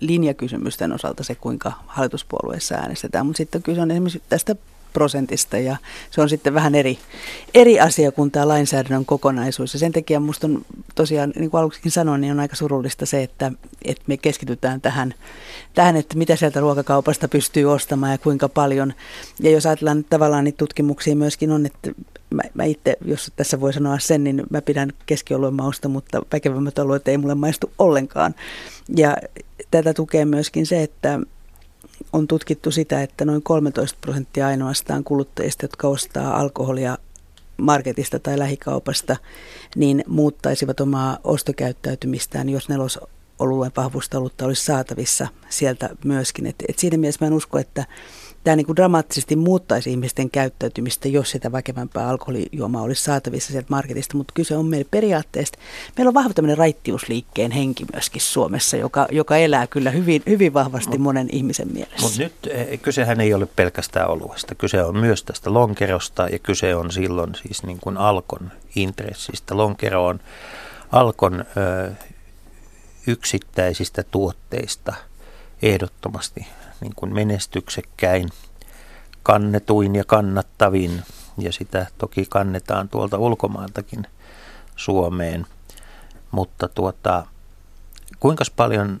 [SPEAKER 3] linjakysymysten osalta se, kuinka hallituspuolueessa äänestetään. Mutta sitten kyse on esimerkiksi tästä prosentista ja se on sitten vähän eri, eri asia kuin tämä lainsäädännön kokonaisuus. Ja sen takia minusta on tosiaan, niin kuin aluksikin sanoin, niin on aika surullista se, että, että me keskitytään tähän, tähän, että mitä sieltä ruokakaupasta pystyy ostamaan ja kuinka paljon. Ja jos ajatellaan että tavallaan niitä tutkimuksia myöskin on, että mä, mä itse, jos tässä voi sanoa sen, niin mä pidän keskioluen mausta, mutta väkevämmät alueet ei mulle maistu ollenkaan. Ja tätä tukee myöskin se, että on tutkittu sitä, että noin 13 prosenttia ainoastaan kuluttajista, jotka ostaa alkoholia marketista tai lähikaupasta, niin muuttaisivat omaa ostokäyttäytymistään, jos nelos oluen vahvusta olutta olisi saatavissa sieltä myöskin. Et, et siinä mielessä mä en usko, että tämä niin kuin dramaattisesti muuttaisi ihmisten käyttäytymistä, jos sitä väkevämpää alkoholijuomaa olisi saatavissa sieltä marketista, mutta kyse on meillä periaatteesta. Meillä on vahva tämmöinen raittiusliikkeen henki myöskin Suomessa, joka, joka elää kyllä hyvin, hyvin vahvasti monen ihmisen mielessä.
[SPEAKER 1] Mutta nyt eh, kysehän ei ole pelkästään oluesta. Kyse on myös tästä lonkerosta ja kyse on silloin siis niin kuin alkon intressistä. Lonkero on alkon ö, yksittäisistä tuotteista ehdottomasti niin kuin menestyksekkäin, kannetuin ja kannattavin, ja sitä toki kannetaan tuolta ulkomailtakin Suomeen. Mutta tuota, kuinka paljon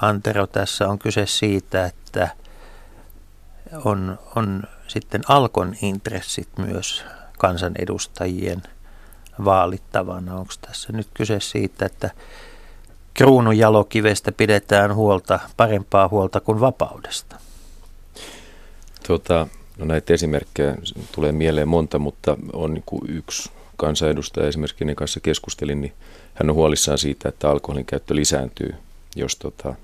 [SPEAKER 1] Antero tässä on kyse siitä, että on, on sitten Alkon intressit myös kansanedustajien vaalittavana. Onko tässä nyt kyse siitä, että kruunun jalokivestä pidetään huolta, parempaa huolta kuin vapaudesta?
[SPEAKER 4] Tota, no näitä esimerkkejä tulee mieleen monta, mutta on niin kuin yksi kansanedustaja esimerkiksi, kenen kanssa keskustelin, niin hän on huolissaan siitä, että alkoholin käyttö lisääntyy, jos tota,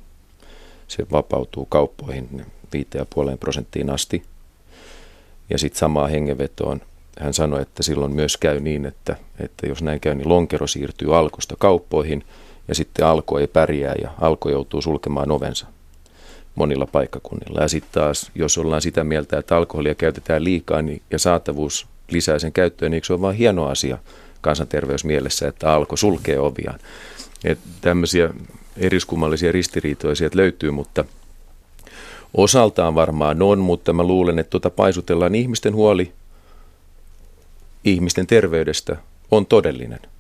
[SPEAKER 4] se vapautuu kauppoihin 5,5 prosenttiin asti. Ja sitten samaa hengenvetoon hän sanoi, että silloin myös käy niin, että, että jos näin käy, niin lonkero siirtyy alkosta kauppoihin – ja sitten alko ei pärjää ja alko joutuu sulkemaan ovensa monilla paikkakunnilla. Ja sitten taas, jos ollaan sitä mieltä, että alkoholia käytetään liikaa niin, ja saatavuus lisää sen käyttöön, niin se on vain hieno asia kansanterveysmielessä, että alko sulkee oviaan. Et tämmöisiä eriskummallisia ristiriitoja sieltä löytyy, mutta osaltaan varmaan on, mutta mä luulen, että tuota paisutellaan ihmisten huoli ihmisten terveydestä on todellinen –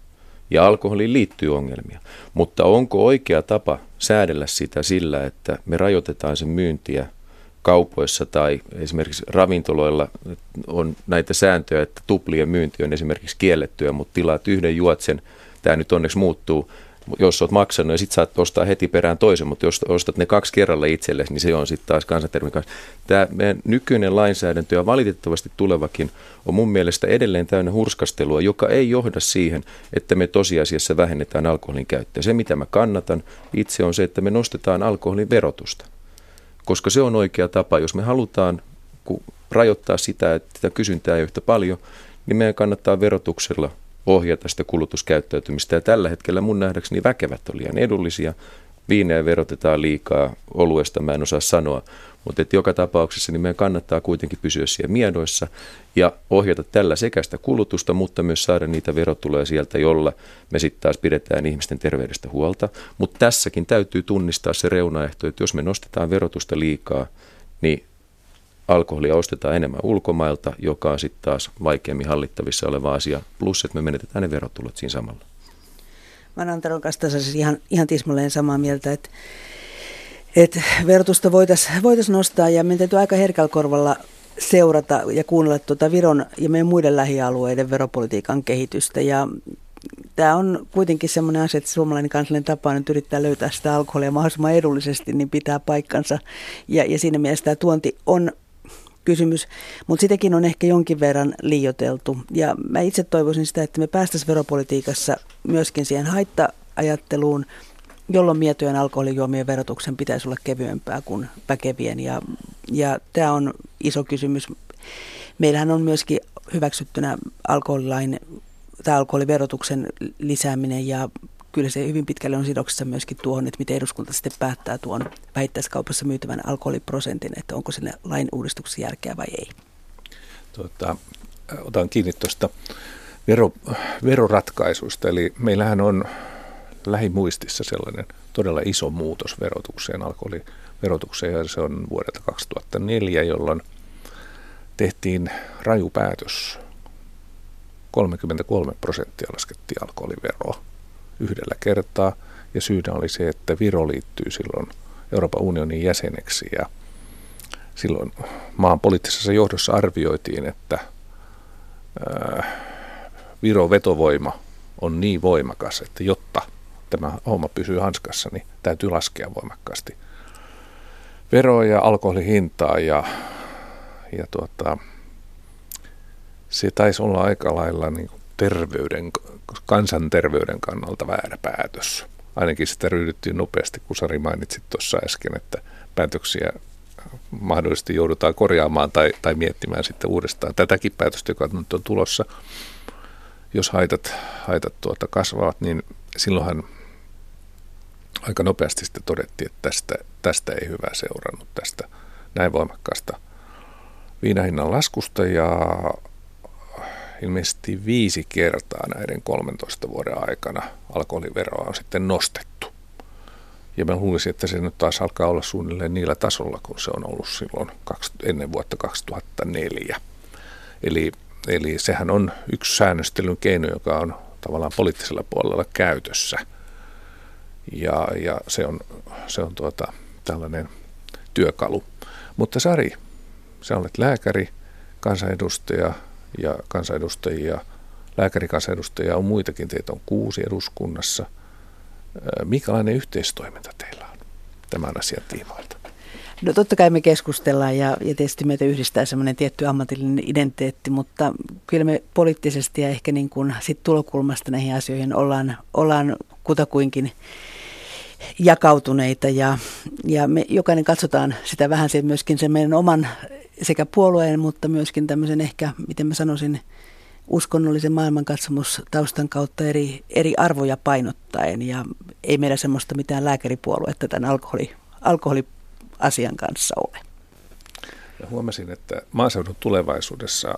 [SPEAKER 4] ja alkoholiin liittyy ongelmia. Mutta onko oikea tapa säädellä sitä sillä, että me rajoitetaan sen myyntiä kaupoissa tai esimerkiksi ravintoloilla on näitä sääntöjä, että tuplien myynti on esimerkiksi kiellettyä, mutta tilaat yhden juotsen, tämä nyt onneksi muuttuu, jos olet maksanut ja sitten saat ostaa heti perään toisen, mutta jos ostat ne kaksi kerralla itsellesi, niin se on sitten taas kansantermin kanssa. Tämä meidän nykyinen lainsäädäntö ja valitettavasti tulevakin on mun mielestä edelleen täynnä hurskastelua, joka ei johda siihen, että me tosiasiassa vähennetään alkoholin käyttöä. Se, mitä mä kannatan itse, on se, että me nostetaan alkoholin verotusta, koska se on oikea tapa. Jos me halutaan rajoittaa sitä, että sitä kysyntää ei yhtä paljon, niin meidän kannattaa verotuksella – ohjata sitä kulutuskäyttäytymistä. Ja tällä hetkellä mun nähdäkseni väkevät on liian edullisia. Viineä verotetaan liikaa, oluesta mä en osaa sanoa, mutta joka tapauksessa niin meidän kannattaa kuitenkin pysyä siellä miedoissa ja ohjata tällä sekä sitä kulutusta, mutta myös saada niitä verotuloja sieltä, jolla me sitten taas pidetään ihmisten terveydestä huolta. Mutta tässäkin täytyy tunnistaa se reunaehto, että jos me nostetaan verotusta liikaa, niin alkoholia ostetaan enemmän ulkomailta, joka on sitten taas vaikeammin hallittavissa oleva asia, plus että me menetetään ne verotulot siinä samalla.
[SPEAKER 3] Mä olen Antaron kanssa tässä siis ihan, ihan tismalleen samaa mieltä, että, että verotusta voitaisiin voitais nostaa ja meidän täytyy aika herkällä korvalla seurata ja kuunnella tuota Viron ja meidän muiden lähialueiden veropolitiikan kehitystä. Ja tämä on kuitenkin semmoinen asia, että suomalainen kansallinen tapa nyt yrittää löytää sitä alkoholia mahdollisimman edullisesti, niin pitää paikkansa. Ja, ja siinä mielessä tämä tuonti on kysymys, mutta sitäkin on ehkä jonkin verran liioteltu. Ja mä itse toivoisin sitä, että me päästäisiin veropolitiikassa myöskin siihen haitta-ajatteluun, jolloin mietojen alkoholijuomien verotuksen pitäisi olla kevyempää kuin väkevien. Ja, ja tämä on iso kysymys. Meillähän on myöskin hyväksyttynä alkoholilain tai alkoholiverotuksen lisääminen ja kyllä se hyvin pitkälle on sidoksissa myöskin tuohon, että miten eduskunta sitten päättää tuon vähittäiskaupassa myytävän alkoholiprosentin, että onko sinne lain uudistuksessa järkeä vai ei.
[SPEAKER 2] Tuota, otan kiinni tuosta vero, veroratkaisusta, eli meillähän on lähimuistissa sellainen todella iso muutos verotukseen, alkoholiverotukseen, ja se on vuodelta 2004, jolloin tehtiin raju päätös. 33 prosenttia laskettiin alkoholiveroa yhdellä kertaa. Ja syynä oli se, että Viro liittyy silloin Euroopan unionin jäseneksi ja silloin maan poliittisessa johdossa arvioitiin, että Viro vetovoima on niin voimakas, että jotta tämä homma pysyy hanskassa, niin täytyy laskea voimakkaasti veroja, alkoholihintaa ja, ja tuota, se taisi olla aika lailla niin terveyden, kansanterveyden kannalta väärä päätös. Ainakin sitä ryhdyttiin nopeasti, kun Sari mainitsit tuossa äsken, että päätöksiä mahdollisesti joudutaan korjaamaan tai, tai miettimään sitten uudestaan tätäkin päätöstä, joka nyt on tulossa. Jos haitat, haitat tuota kasvavat, niin silloinhan aika nopeasti sitten todettiin, että tästä, tästä ei hyvää seurannut, tästä näin voimakkaasta viinahinnan laskusta ja ilmeisesti viisi kertaa näiden 13 vuoden aikana alkoholiveroa on sitten nostettu. Ja mä luulisin, että se nyt taas alkaa olla suunnilleen niillä tasolla, kun se on ollut silloin ennen vuotta 2004. Eli, eli sehän on yksi säännöstelyn keino, joka on tavallaan poliittisella puolella käytössä. Ja, ja se on, se on tuota, tällainen työkalu. Mutta Sari, sä olet lääkäri, kansanedustaja ja kansanedustajia, lääkärikansanedustajia on muitakin, teitä on kuusi eduskunnassa – Minkälainen yhteistoiminta teillä on tämän asian tiimoilta?
[SPEAKER 3] No totta kai me keskustellaan ja, ja tietysti meitä yhdistää semmoinen tietty ammatillinen identiteetti, mutta kyllä me poliittisesti ja ehkä niin kuin sit tulokulmasta näihin asioihin ollaan, ollaan kutakuinkin jakautuneita ja, ja me jokainen katsotaan sitä vähän se myöskin sen meidän oman sekä puolueen, mutta myöskin tämmöisen ehkä, miten mä sanoisin, uskonnollisen maailmankatsomustaustan kautta eri, eri arvoja painottaen ja ei meillä semmoista mitään lääkäripuoluetta tämän alkoholi, alkoholiasian kanssa ole.
[SPEAKER 2] Ja huomasin, että maaseudun tulevaisuudessa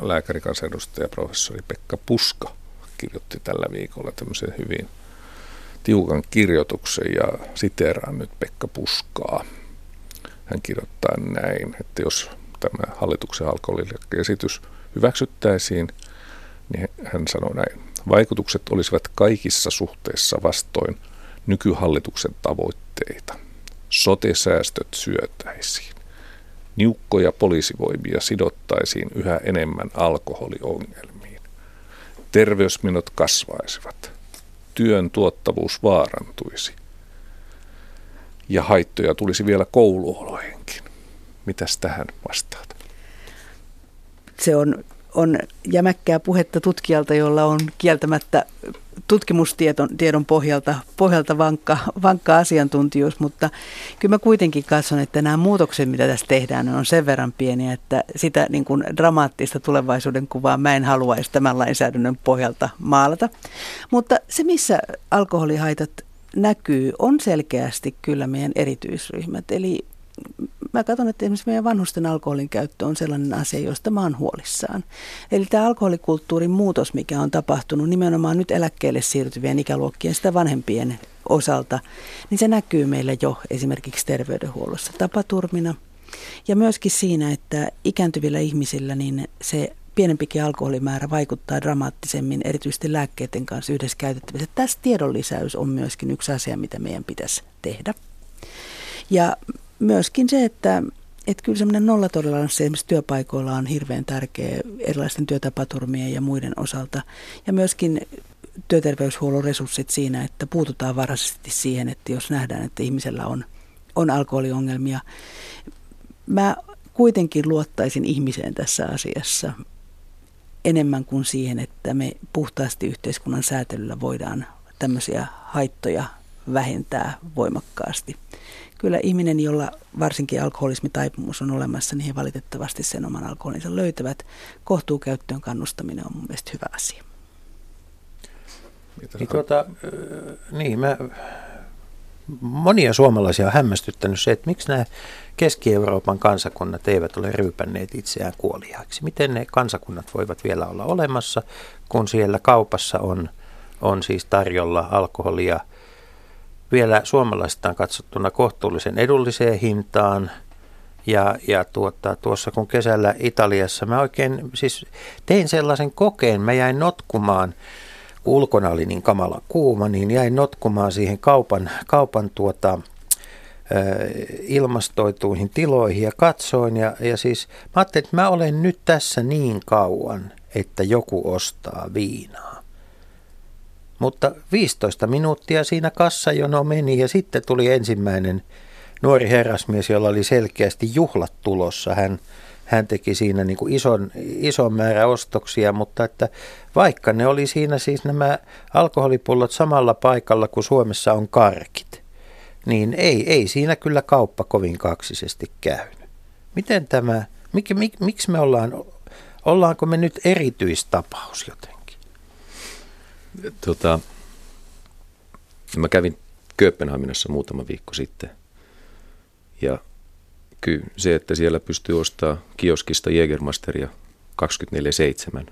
[SPEAKER 2] lääkärikansanedustaja professori Pekka Puska kirjoitti tällä viikolla tämmöisen hyvin tiukan kirjoituksen ja siteeraan nyt Pekka Puskaa. Hän kirjoittaa näin, että jos tämä hallituksen alkoholiesitys hyväksyttäisiin, niin hän sanoi näin. Vaikutukset olisivat kaikissa suhteissa vastoin nykyhallituksen tavoitteita. Sote-säästöt syötäisiin. Niukkoja poliisivoimia sidottaisiin yhä enemmän alkoholiongelmiin. Terveysminot kasvaisivat. Työn tuottavuus vaarantuisi. Ja haittoja tulisi vielä kouluoloihinkin. Mitäs tähän vastaat?
[SPEAKER 3] Se on on jämäkkää puhetta tutkijalta, jolla on kieltämättä tutkimustiedon tiedon pohjalta, pohjalta vankka, vankka asiantuntijuus, mutta kyllä mä kuitenkin katson, että nämä muutokset, mitä tässä tehdään, on sen verran pieniä, että sitä niin kuin dramaattista tulevaisuuden kuvaa mä en haluaisi tämän lainsäädännön pohjalta maalata. Mutta se, missä alkoholihaitat näkyy, on selkeästi kyllä meidän erityisryhmät. Eli mä katson, että esimerkiksi meidän vanhusten alkoholin käyttö on sellainen asia, josta mä oon huolissaan. Eli tämä alkoholikulttuurin muutos, mikä on tapahtunut nimenomaan nyt eläkkeelle siirtyvien ikäluokkien sitä vanhempien osalta, niin se näkyy meillä jo esimerkiksi terveydenhuollossa tapaturmina. Ja myöskin siinä, että ikääntyvillä ihmisillä niin se pienempikin alkoholimäärä vaikuttaa dramaattisemmin erityisesti lääkkeiden kanssa yhdessä käytettävissä. Tässä tiedon lisäys on myöskin yksi asia, mitä meidän pitäisi tehdä. Ja myöskin se, että että kyllä semmoinen nollatoleranssi esimerkiksi työpaikoilla on hirveän tärkeä erilaisten työtapaturmien ja muiden osalta. Ja myöskin työterveyshuollon resurssit siinä, että puututaan varhaisesti siihen, että jos nähdään, että ihmisellä on, on alkoholiongelmia. Mä kuitenkin luottaisin ihmiseen tässä asiassa enemmän kuin siihen, että me puhtaasti yhteiskunnan säätelyllä voidaan tämmöisiä haittoja vähentää voimakkaasti kyllä ihminen, jolla varsinkin alkoholismitaipumus on olemassa, niin he valitettavasti sen oman alkoholinsa löytävät. Kohtuukäyttöön kannustaminen on mun mielestä hyvä asia.
[SPEAKER 1] Niin, tuota, niin mä, monia suomalaisia on hämmästyttänyt se, että miksi nämä Keski-Euroopan kansakunnat eivät ole ryypänneet itseään kuoliaaksi. Miten ne kansakunnat voivat vielä olla olemassa, kun siellä kaupassa on, on siis tarjolla alkoholia – vielä suomalaistaan katsottuna kohtuullisen edulliseen hintaan. Ja, ja tuota, tuossa kun kesällä Italiassa mä oikein siis tein sellaisen kokeen, mä jäin notkumaan, kun ulkona oli niin kamala kuuma, niin jäin notkumaan siihen kaupan, kaupan tuota, ilmastoituihin tiloihin ja katsoin ja, ja siis mä ajattelin, että mä olen nyt tässä niin kauan, että joku ostaa viinaa. Mutta 15 minuuttia siinä kassajono meni ja sitten tuli ensimmäinen nuori herrasmies, jolla oli selkeästi juhlat tulossa. Hän, hän teki siinä niin kuin ison, ison määrä ostoksia, mutta että vaikka ne oli siinä siis nämä alkoholipullot samalla paikalla kuin Suomessa on karkit, niin ei, ei siinä kyllä kauppa kovin kaksisesti käynyt. Miten tämä, mik, mik, miksi me ollaan, ollaanko me nyt erityistapaus jotenkin?
[SPEAKER 4] Tota, mä kävin Kööpenhaminassa muutama viikko sitten ja kyllä se, että siellä pystyy ostamaan kioskista Jägermasteria 24-7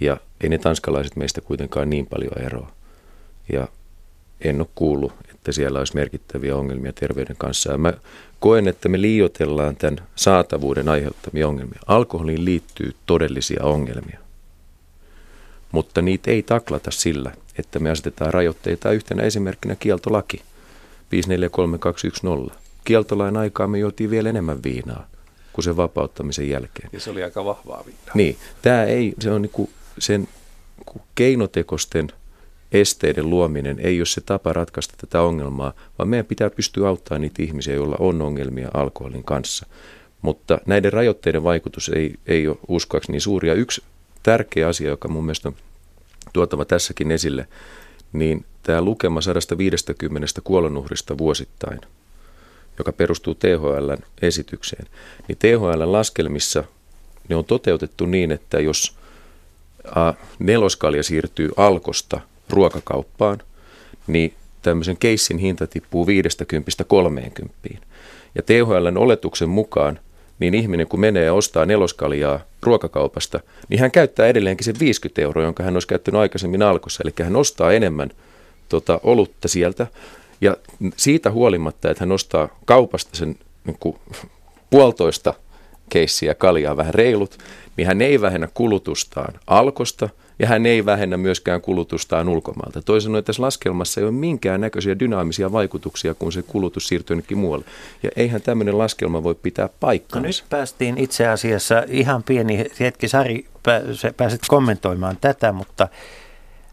[SPEAKER 4] ja ei ne tanskalaiset meistä kuitenkaan niin paljon eroa. Ja en ole kuullut, että siellä olisi merkittäviä ongelmia terveyden kanssa. Ja mä koen, että me liioitellaan tämän saatavuuden aiheuttamia ongelmia. Alkoholiin liittyy todellisia ongelmia, mutta niitä ei taklata sillä, että me asetetaan rajoitteita yhtenä esimerkkinä kieltolaki 543210. Kieltolain aikaa me juotiin vielä enemmän viinaa kuin sen vapauttamisen jälkeen.
[SPEAKER 2] Ja se oli aika vahvaa viinaa.
[SPEAKER 4] Niin, tämä ei, se on niinku sen keinotekosten esteiden luominen ei ole se tapa ratkaista tätä ongelmaa, vaan meidän pitää pystyä auttamaan niitä ihmisiä, joilla on ongelmia alkoholin kanssa. Mutta näiden rajoitteiden vaikutus ei, ei ole uskoakseni suuri. Ja yksi tärkeä asia, joka mun mielestä on tuotava tässäkin esille, niin tämä lukema 150 kuolonuhrista vuosittain, joka perustuu THLn esitykseen, niin THLn laskelmissa ne on toteutettu niin, että jos neloskalja siirtyy alkosta ruokakauppaan, niin tämmöisen keissin hinta tippuu 50 30. Ja THLn oletuksen mukaan niin ihminen kun menee ja ostaa neloskaljaa ruokakaupasta, niin hän käyttää edelleenkin sen 50 euroa, jonka hän olisi käyttänyt aikaisemmin alkossa. Eli hän ostaa enemmän tota, olutta sieltä. Ja siitä huolimatta, että hän ostaa kaupasta sen niin kuin, puolitoista keissiä kaljaa vähän reilut, niin hän ei vähennä kulutustaan alkosta ja hän ei vähennä myöskään kulutustaan ulkomailta. Toisin sanoen tässä laskelmassa ei ole minkään näköisiä dynaamisia vaikutuksia, kun se kulutus siirtyy jonnekin muualle. Ja eihän tämmöinen laskelma voi pitää paikkaa.
[SPEAKER 1] No nyt päästiin itse asiassa ihan pieni hetki, Sari, pääset kommentoimaan tätä, mutta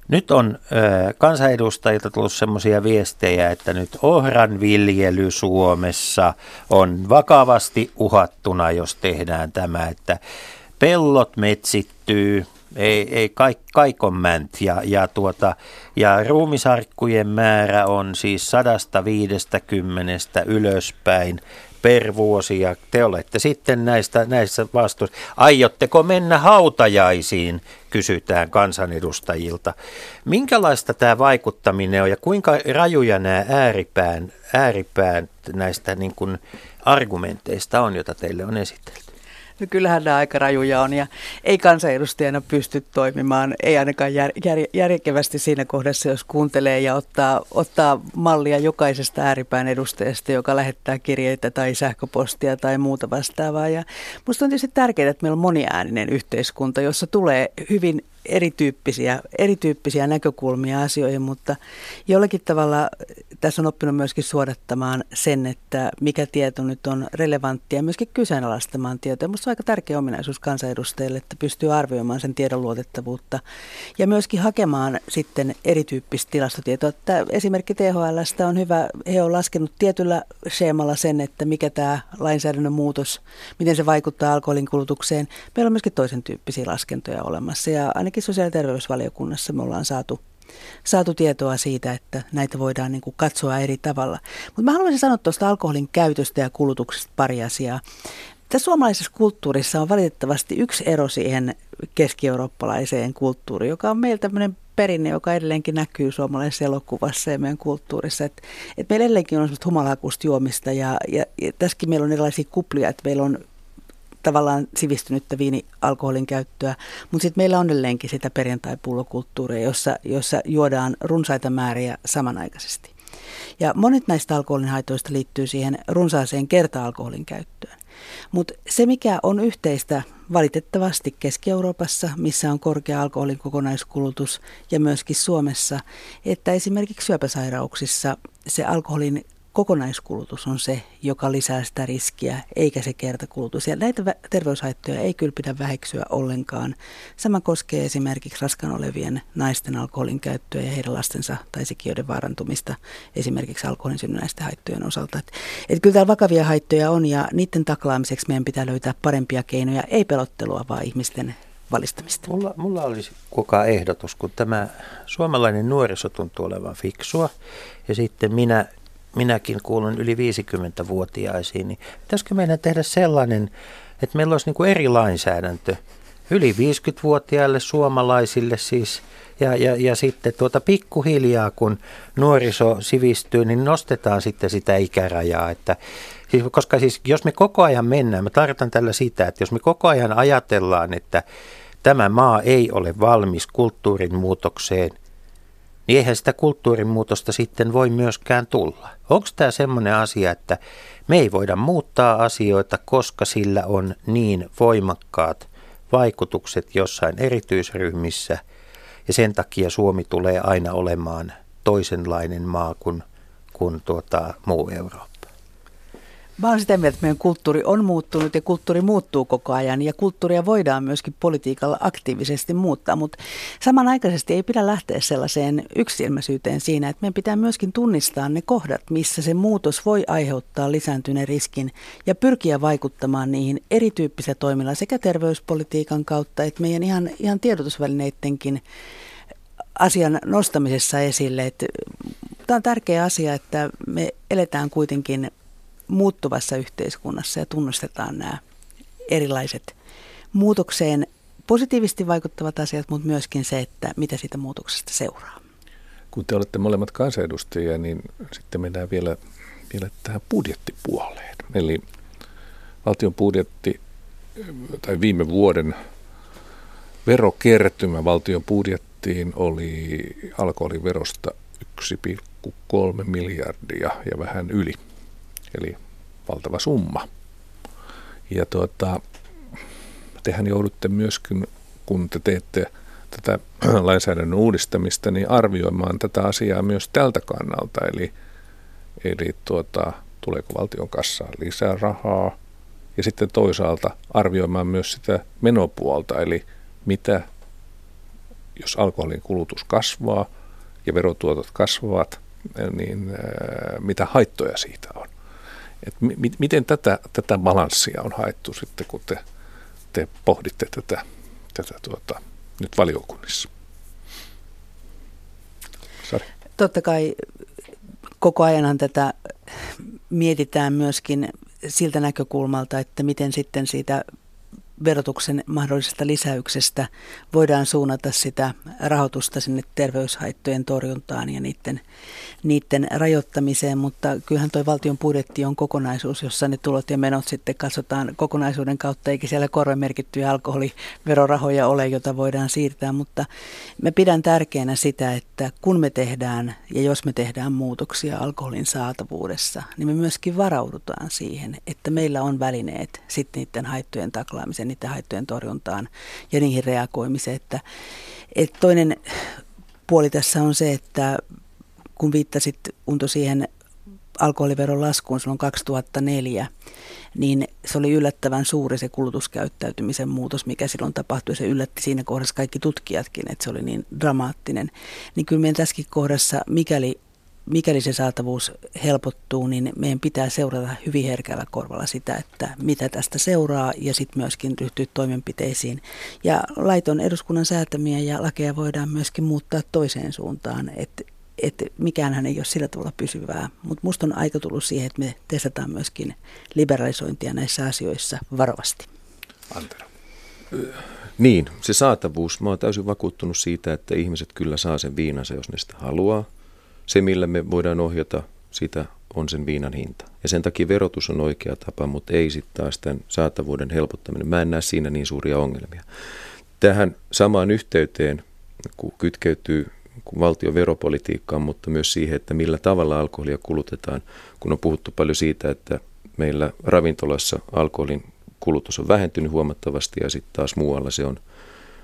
[SPEAKER 1] nyt on ö, kansanedustajilta tullut semmoisia viestejä, että nyt ohran viljely Suomessa on vakavasti uhattuna, jos tehdään tämä, että pellot metsittyy, ei, ei kaik, kaikon mänt. Ja, ja, tuota, ja ruumisarkkujen määrä on siis 150 ylöspäin per vuosi ja te olette sitten näistä, näissä vastuussa. Aiotteko mennä hautajaisiin, kysytään kansanedustajilta. Minkälaista tämä vaikuttaminen on ja kuinka rajuja nämä ääripään, ääripään näistä niin kuin argumenteista on, joita teille on esitelty?
[SPEAKER 3] No kyllähän nämä aika rajuja on ja ei kansanedustajana pysty toimimaan, ei ainakaan jär, jär, järkevästi siinä kohdassa, jos kuuntelee ja ottaa, ottaa mallia jokaisesta ääripään edustajasta, joka lähettää kirjeitä tai sähköpostia tai muuta vastaavaa. Ja musta on tietysti tärkeää, että meillä on moniääninen yhteiskunta, jossa tulee hyvin erityyppisiä, erityyppisiä näkökulmia asioihin, mutta jollakin tavalla tässä on oppinut myöskin suodattamaan sen, että mikä tieto nyt on relevanttia ja myöskin kyseenalaistamaan tietoa. Minusta on aika tärkeä ominaisuus kansanedustajille, että pystyy arvioimaan sen tiedon luotettavuutta ja myöskin hakemaan sitten erityyppistä tilastotietoa. Tämä esimerkki THLstä on hyvä. He on laskenut tietyllä schemalla sen, että mikä tämä lainsäädännön muutos, miten se vaikuttaa alkoholin kulutukseen. Meillä on myöskin toisen tyyppisiä laskentoja olemassa ja ainakin sosiaali- ja terveysvaliokunnassa me ollaan saatu saatu tietoa siitä, että näitä voidaan niin kuin katsoa eri tavalla. Mutta mä haluaisin sanoa tuosta alkoholin käytöstä ja kulutuksesta pari asiaa. Tässä suomalaisessa kulttuurissa on valitettavasti yksi ero siihen keski-eurooppalaiseen kulttuuriin, joka on meillä tämmöinen perinne, joka edelleenkin näkyy suomalaisessa elokuvassa ja meidän kulttuurissa. Et, et meillä edelleenkin on semmoista humalakusta juomista ja, ja, ja tässäkin meillä on erilaisia kuplia, että meillä on tavallaan sivistynyttä viinialkoholin käyttöä, mutta sitten meillä on edelleenkin sitä perjantai-pullokulttuuria, jossa, jossa juodaan runsaita määriä samanaikaisesti. Ja monet näistä alkoholin haitoista liittyy siihen runsaaseen kerta-alkoholin käyttöön. Mutta se, mikä on yhteistä valitettavasti Keski-Euroopassa, missä on korkea alkoholin kokonaiskulutus ja myöskin Suomessa, että esimerkiksi syöpäsairauksissa se alkoholin kokonaiskulutus on se, joka lisää sitä riskiä, eikä se kertakulutus. Ja näitä terveyshaittoja ei kyllä pidä väheksyä ollenkaan. Sama koskee esimerkiksi raskan olevien naisten alkoholin käyttöä ja heidän lastensa tai sikiöiden vaarantumista esimerkiksi alkoholin synnynnäisten haittojen osalta. Et, et kyllä täällä vakavia haittoja on ja niiden taklaamiseksi meidän pitää löytää parempia keinoja, ei pelottelua, vaan ihmisten valistamista.
[SPEAKER 1] Mulla, mulla olisi kuka ehdotus, kun tämä suomalainen nuoriso tuntuu olevan fiksua ja sitten minä minäkin kuulun yli 50-vuotiaisiin, niin pitäisikö meidän tehdä sellainen, että meillä olisi niin kuin eri lainsäädäntö? Yli 50-vuotiaille suomalaisille siis, ja, ja, ja sitten tuota pikkuhiljaa, kun nuoriso sivistyy, niin nostetaan sitten sitä ikärajaa, että Siis, koska siis jos me koko ajan mennään, mä tarkoitan tällä sitä, että jos me koko ajan ajatellaan, että tämä maa ei ole valmis kulttuurin muutokseen, niin eihän sitä kulttuurin sitten voi myöskään tulla. Onko tämä semmoinen asia, että me ei voida muuttaa asioita, koska sillä on niin voimakkaat vaikutukset jossain erityisryhmissä, ja sen takia Suomi tulee aina olemaan toisenlainen maa kuin, kuin tuota, muu Eurooppa.
[SPEAKER 3] Mä olen sitä mieltä, että meidän kulttuuri on muuttunut ja kulttuuri muuttuu koko ajan ja kulttuuria voidaan myöskin politiikalla aktiivisesti muuttaa, mutta samanaikaisesti ei pidä lähteä sellaiseen yksilmäisyyteen siinä, että meidän pitää myöskin tunnistaa ne kohdat, missä se muutos voi aiheuttaa lisääntyneen riskin ja pyrkiä vaikuttamaan niihin erityyppisiä toimilla sekä terveyspolitiikan kautta että meidän ihan, ihan tiedotusvälineittenkin asian nostamisessa esille. Että tämä on tärkeä asia, että me eletään kuitenkin muuttuvassa yhteiskunnassa ja tunnustetaan nämä erilaiset muutokseen positiivisesti vaikuttavat asiat, mutta myöskin se, että mitä siitä muutoksesta seuraa.
[SPEAKER 2] Kun te olette molemmat kansanedustajia, niin sitten mennään vielä, vielä tähän budjettipuoleen. Eli valtion budjetti tai viime vuoden verokertymä valtion budjettiin oli alkoholiverosta 1,3 miljardia ja vähän yli eli valtava summa. Ja tuota, tehän joudutte myöskin, kun te teette tätä lainsäädännön uudistamista, niin arvioimaan tätä asiaa myös tältä kannalta, eli, eli tuota, tuleeko valtion kassaan lisää rahaa, ja sitten toisaalta arvioimaan myös sitä menopuolta, eli mitä, jos alkoholin kulutus kasvaa ja verotuotot kasvavat, niin ää, mitä haittoja siitä on. Et mi- miten tätä, tätä balanssia on haettu sitten, kun te, te pohditte tätä, tätä tuota, nyt valiokunnissa?
[SPEAKER 3] Sari. Totta kai koko ajanhan tätä mietitään myöskin siltä näkökulmalta, että miten sitten siitä verotuksen mahdollisesta lisäyksestä voidaan suunnata sitä rahoitusta sinne terveyshaittojen torjuntaan ja niiden, niiden rajoittamiseen, mutta kyllähän tuo valtion budjetti on kokonaisuus, jossa ne tulot ja menot sitten katsotaan kokonaisuuden kautta, eikä siellä korvamerkittyjä alkoholiverorahoja ole, jota voidaan siirtää, mutta me pidän tärkeänä sitä, että kun me tehdään ja jos me tehdään muutoksia alkoholin saatavuudessa, niin me myöskin varaudutaan siihen, että meillä on välineet sitten niiden haittojen taklaamiseen niiden haittojen torjuntaan ja niihin reagoimiseen. Että, että toinen puoli tässä on se, että kun viittasit Unto siihen alkoholiveron laskuun silloin 2004, niin se oli yllättävän suuri se kulutuskäyttäytymisen muutos, mikä silloin tapahtui. Se yllätti siinä kohdassa kaikki tutkijatkin, että se oli niin dramaattinen. Niin kyllä meidän tässäkin kohdassa, mikäli mikäli se saatavuus helpottuu, niin meidän pitää seurata hyvin herkällä korvalla sitä, että mitä tästä seuraa ja sitten myöskin ryhtyä toimenpiteisiin. Ja laiton eduskunnan säätämiä ja lakeja voidaan myöskin muuttaa toiseen suuntaan, että että mikään ei ole sillä tavalla pysyvää. Mutta musta on aika tullut siihen, että me testataan myöskin liberalisointia näissä asioissa varovasti.
[SPEAKER 2] Antero.
[SPEAKER 4] Niin, se saatavuus. Mä oon täysin vakuuttunut siitä, että ihmiset kyllä saa sen viinansa, jos ne sitä haluaa. Se, millä me voidaan ohjata sitä, on sen viinan hinta. Ja sen takia verotus on oikea tapa, mutta ei sitten taas tämän saatavuuden helpottaminen. Mä en näe siinä niin suuria ongelmia. Tähän samaan yhteyteen, kun kytkeytyy kun valtion veropolitiikkaan, mutta myös siihen, että millä tavalla alkoholia kulutetaan, kun on puhuttu paljon siitä, että meillä ravintolassa alkoholin kulutus on vähentynyt huomattavasti ja sitten taas muualla se on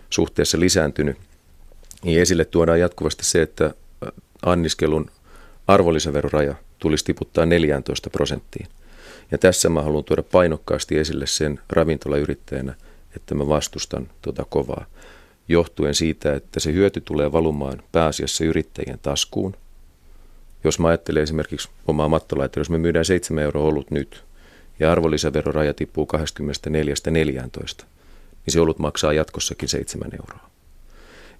[SPEAKER 4] suhteessa lisääntynyt. Niin esille tuodaan jatkuvasti se, että anniskelun arvonlisäveroraja tulisi tiputtaa 14 prosenttiin. Ja tässä mä haluan tuoda painokkaasti esille sen ravintolayrittäjänä, että mä vastustan tuota kovaa, johtuen siitä, että se hyöty tulee valumaan pääasiassa yrittäjien taskuun. Jos mä ajattelen esimerkiksi omaa mattolaitteja, jos me myydään 7 euroa olut nyt ja arvonlisäveroraja tippuu 24-14, niin se olut maksaa jatkossakin 7 euroa.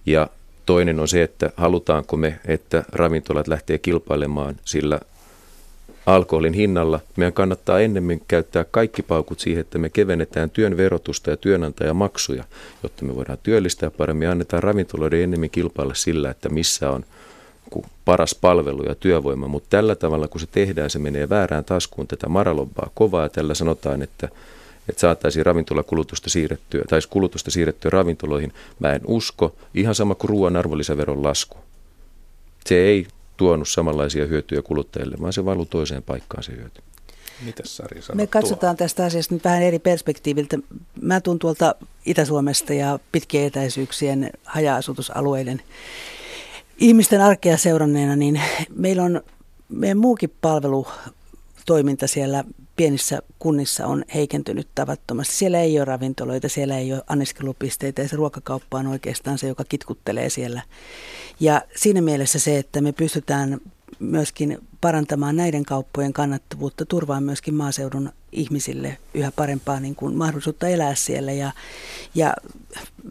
[SPEAKER 4] Ja toinen on se, että halutaanko me, että ravintolat lähtee kilpailemaan sillä alkoholin hinnalla. Meidän kannattaa ennemmin käyttää kaikki paukut siihen, että me kevennetään työn verotusta ja työnantajamaksuja, jotta me voidaan työllistää paremmin. Annetaan ravintoloiden ennemmin kilpailla sillä, että missä on paras palvelu ja työvoima, mutta tällä tavalla kun se tehdään, se menee väärään taskuun tätä maralobbaa kovaa ja tällä sanotaan, että, että saataisiin ravintolakulutusta siirrettyä, tai kulutusta siirrettyä ravintoloihin. Mä en usko, ihan sama kuin ruoan arvonlisäveron lasku. Se ei tuonut samanlaisia hyötyjä kuluttajille, vaan se valuu toiseen paikkaan se hyöty.
[SPEAKER 2] Mitäs Sari
[SPEAKER 3] Me katsotaan tuo? tästä asiasta nyt vähän eri perspektiiviltä. Mä tuun tuolta Itä-Suomesta ja pitkien etäisyyksien haja-asutusalueiden ihmisten arkea seuranneena, niin meillä on meidän muukin palvelutoiminta siellä pienissä kunnissa on heikentynyt tavattomasti. Siellä ei ole ravintoloita, siellä ei ole anniskelupisteitä ja se ruokakauppa on oikeastaan se, joka kitkuttelee siellä. Ja siinä mielessä se, että me pystytään myöskin parantamaan näiden kauppojen kannattavuutta, turvaa myöskin maaseudun ihmisille yhä parempaa niin kuin mahdollisuutta elää siellä. Ja, ja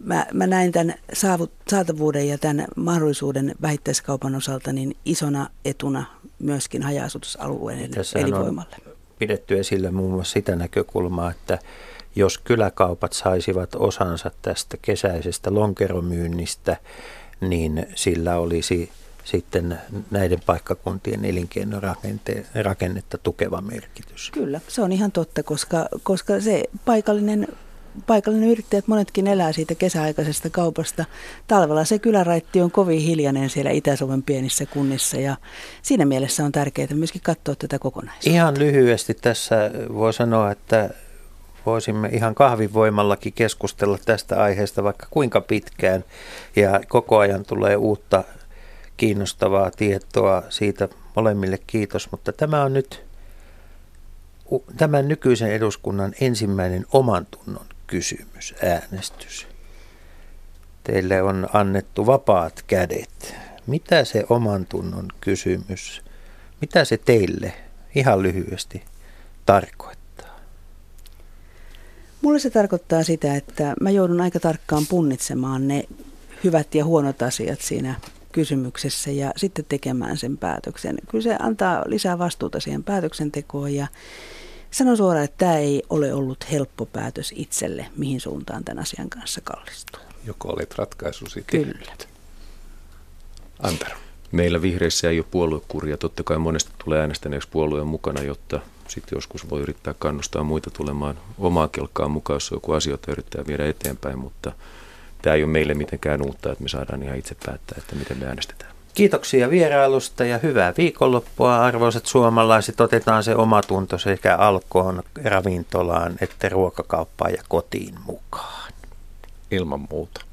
[SPEAKER 3] mä, mä näin tämän saavut, saatavuuden ja tämän mahdollisuuden vähittäiskaupan osalta niin isona etuna myöskin haja-asutusalueiden elinvoimalle.
[SPEAKER 1] On pidetty esille muun muassa sitä näkökulmaa, että jos kyläkaupat saisivat osansa tästä kesäisestä lonkeromyynnistä, niin sillä olisi sitten näiden paikkakuntien elinkeinorakennetta tukeva merkitys.
[SPEAKER 3] Kyllä, se on ihan totta, koska, koska se paikallinen paikallinen yrittäjät monetkin elää siitä kesäaikaisesta kaupasta. Talvella se kyläraitti on kovin hiljainen siellä Itä-Suomen pienissä kunnissa ja siinä mielessä on tärkeää myöskin katsoa tätä kokonaisuutta.
[SPEAKER 1] Ihan lyhyesti tässä voi sanoa, että voisimme ihan kahvivoimallakin keskustella tästä aiheesta vaikka kuinka pitkään ja koko ajan tulee uutta kiinnostavaa tietoa siitä molemmille kiitos, mutta tämä on nyt tämän nykyisen eduskunnan ensimmäinen oman tunnon kysymys, äänestys. Teille on annettu vapaat kädet. Mitä se oman tunnon kysymys, mitä se teille ihan lyhyesti tarkoittaa?
[SPEAKER 3] Mulle se tarkoittaa sitä, että mä joudun aika tarkkaan punnitsemaan ne hyvät ja huonot asiat siinä kysymyksessä ja sitten tekemään sen päätöksen. Kyllä se antaa lisää vastuuta siihen päätöksentekoon ja Sanon suoraan, että tämä ei ole ollut helppo päätös itselle, mihin suuntaan tämän asian kanssa kallistuu.
[SPEAKER 2] Joko olet ratkaisusi
[SPEAKER 3] Kyllä.
[SPEAKER 2] Antero.
[SPEAKER 4] Meillä vihreissä ei ole puoluekuria. Totta kai monesti tulee äänestäneeksi puolueen mukana, jotta sitten joskus voi yrittää kannustaa muita tulemaan omaa kelkkaan mukaan, jos joku asioita yrittää viedä eteenpäin, mutta tämä ei ole meille mitenkään uutta, että me saadaan ihan itse päättää, että miten me äänestetään.
[SPEAKER 1] Kiitoksia vierailusta ja hyvää viikonloppua arvoisat suomalaiset. Otetaan se omatunto sekä alkoon, ravintolaan että ruokakauppaan ja kotiin mukaan.
[SPEAKER 2] Ilman muuta.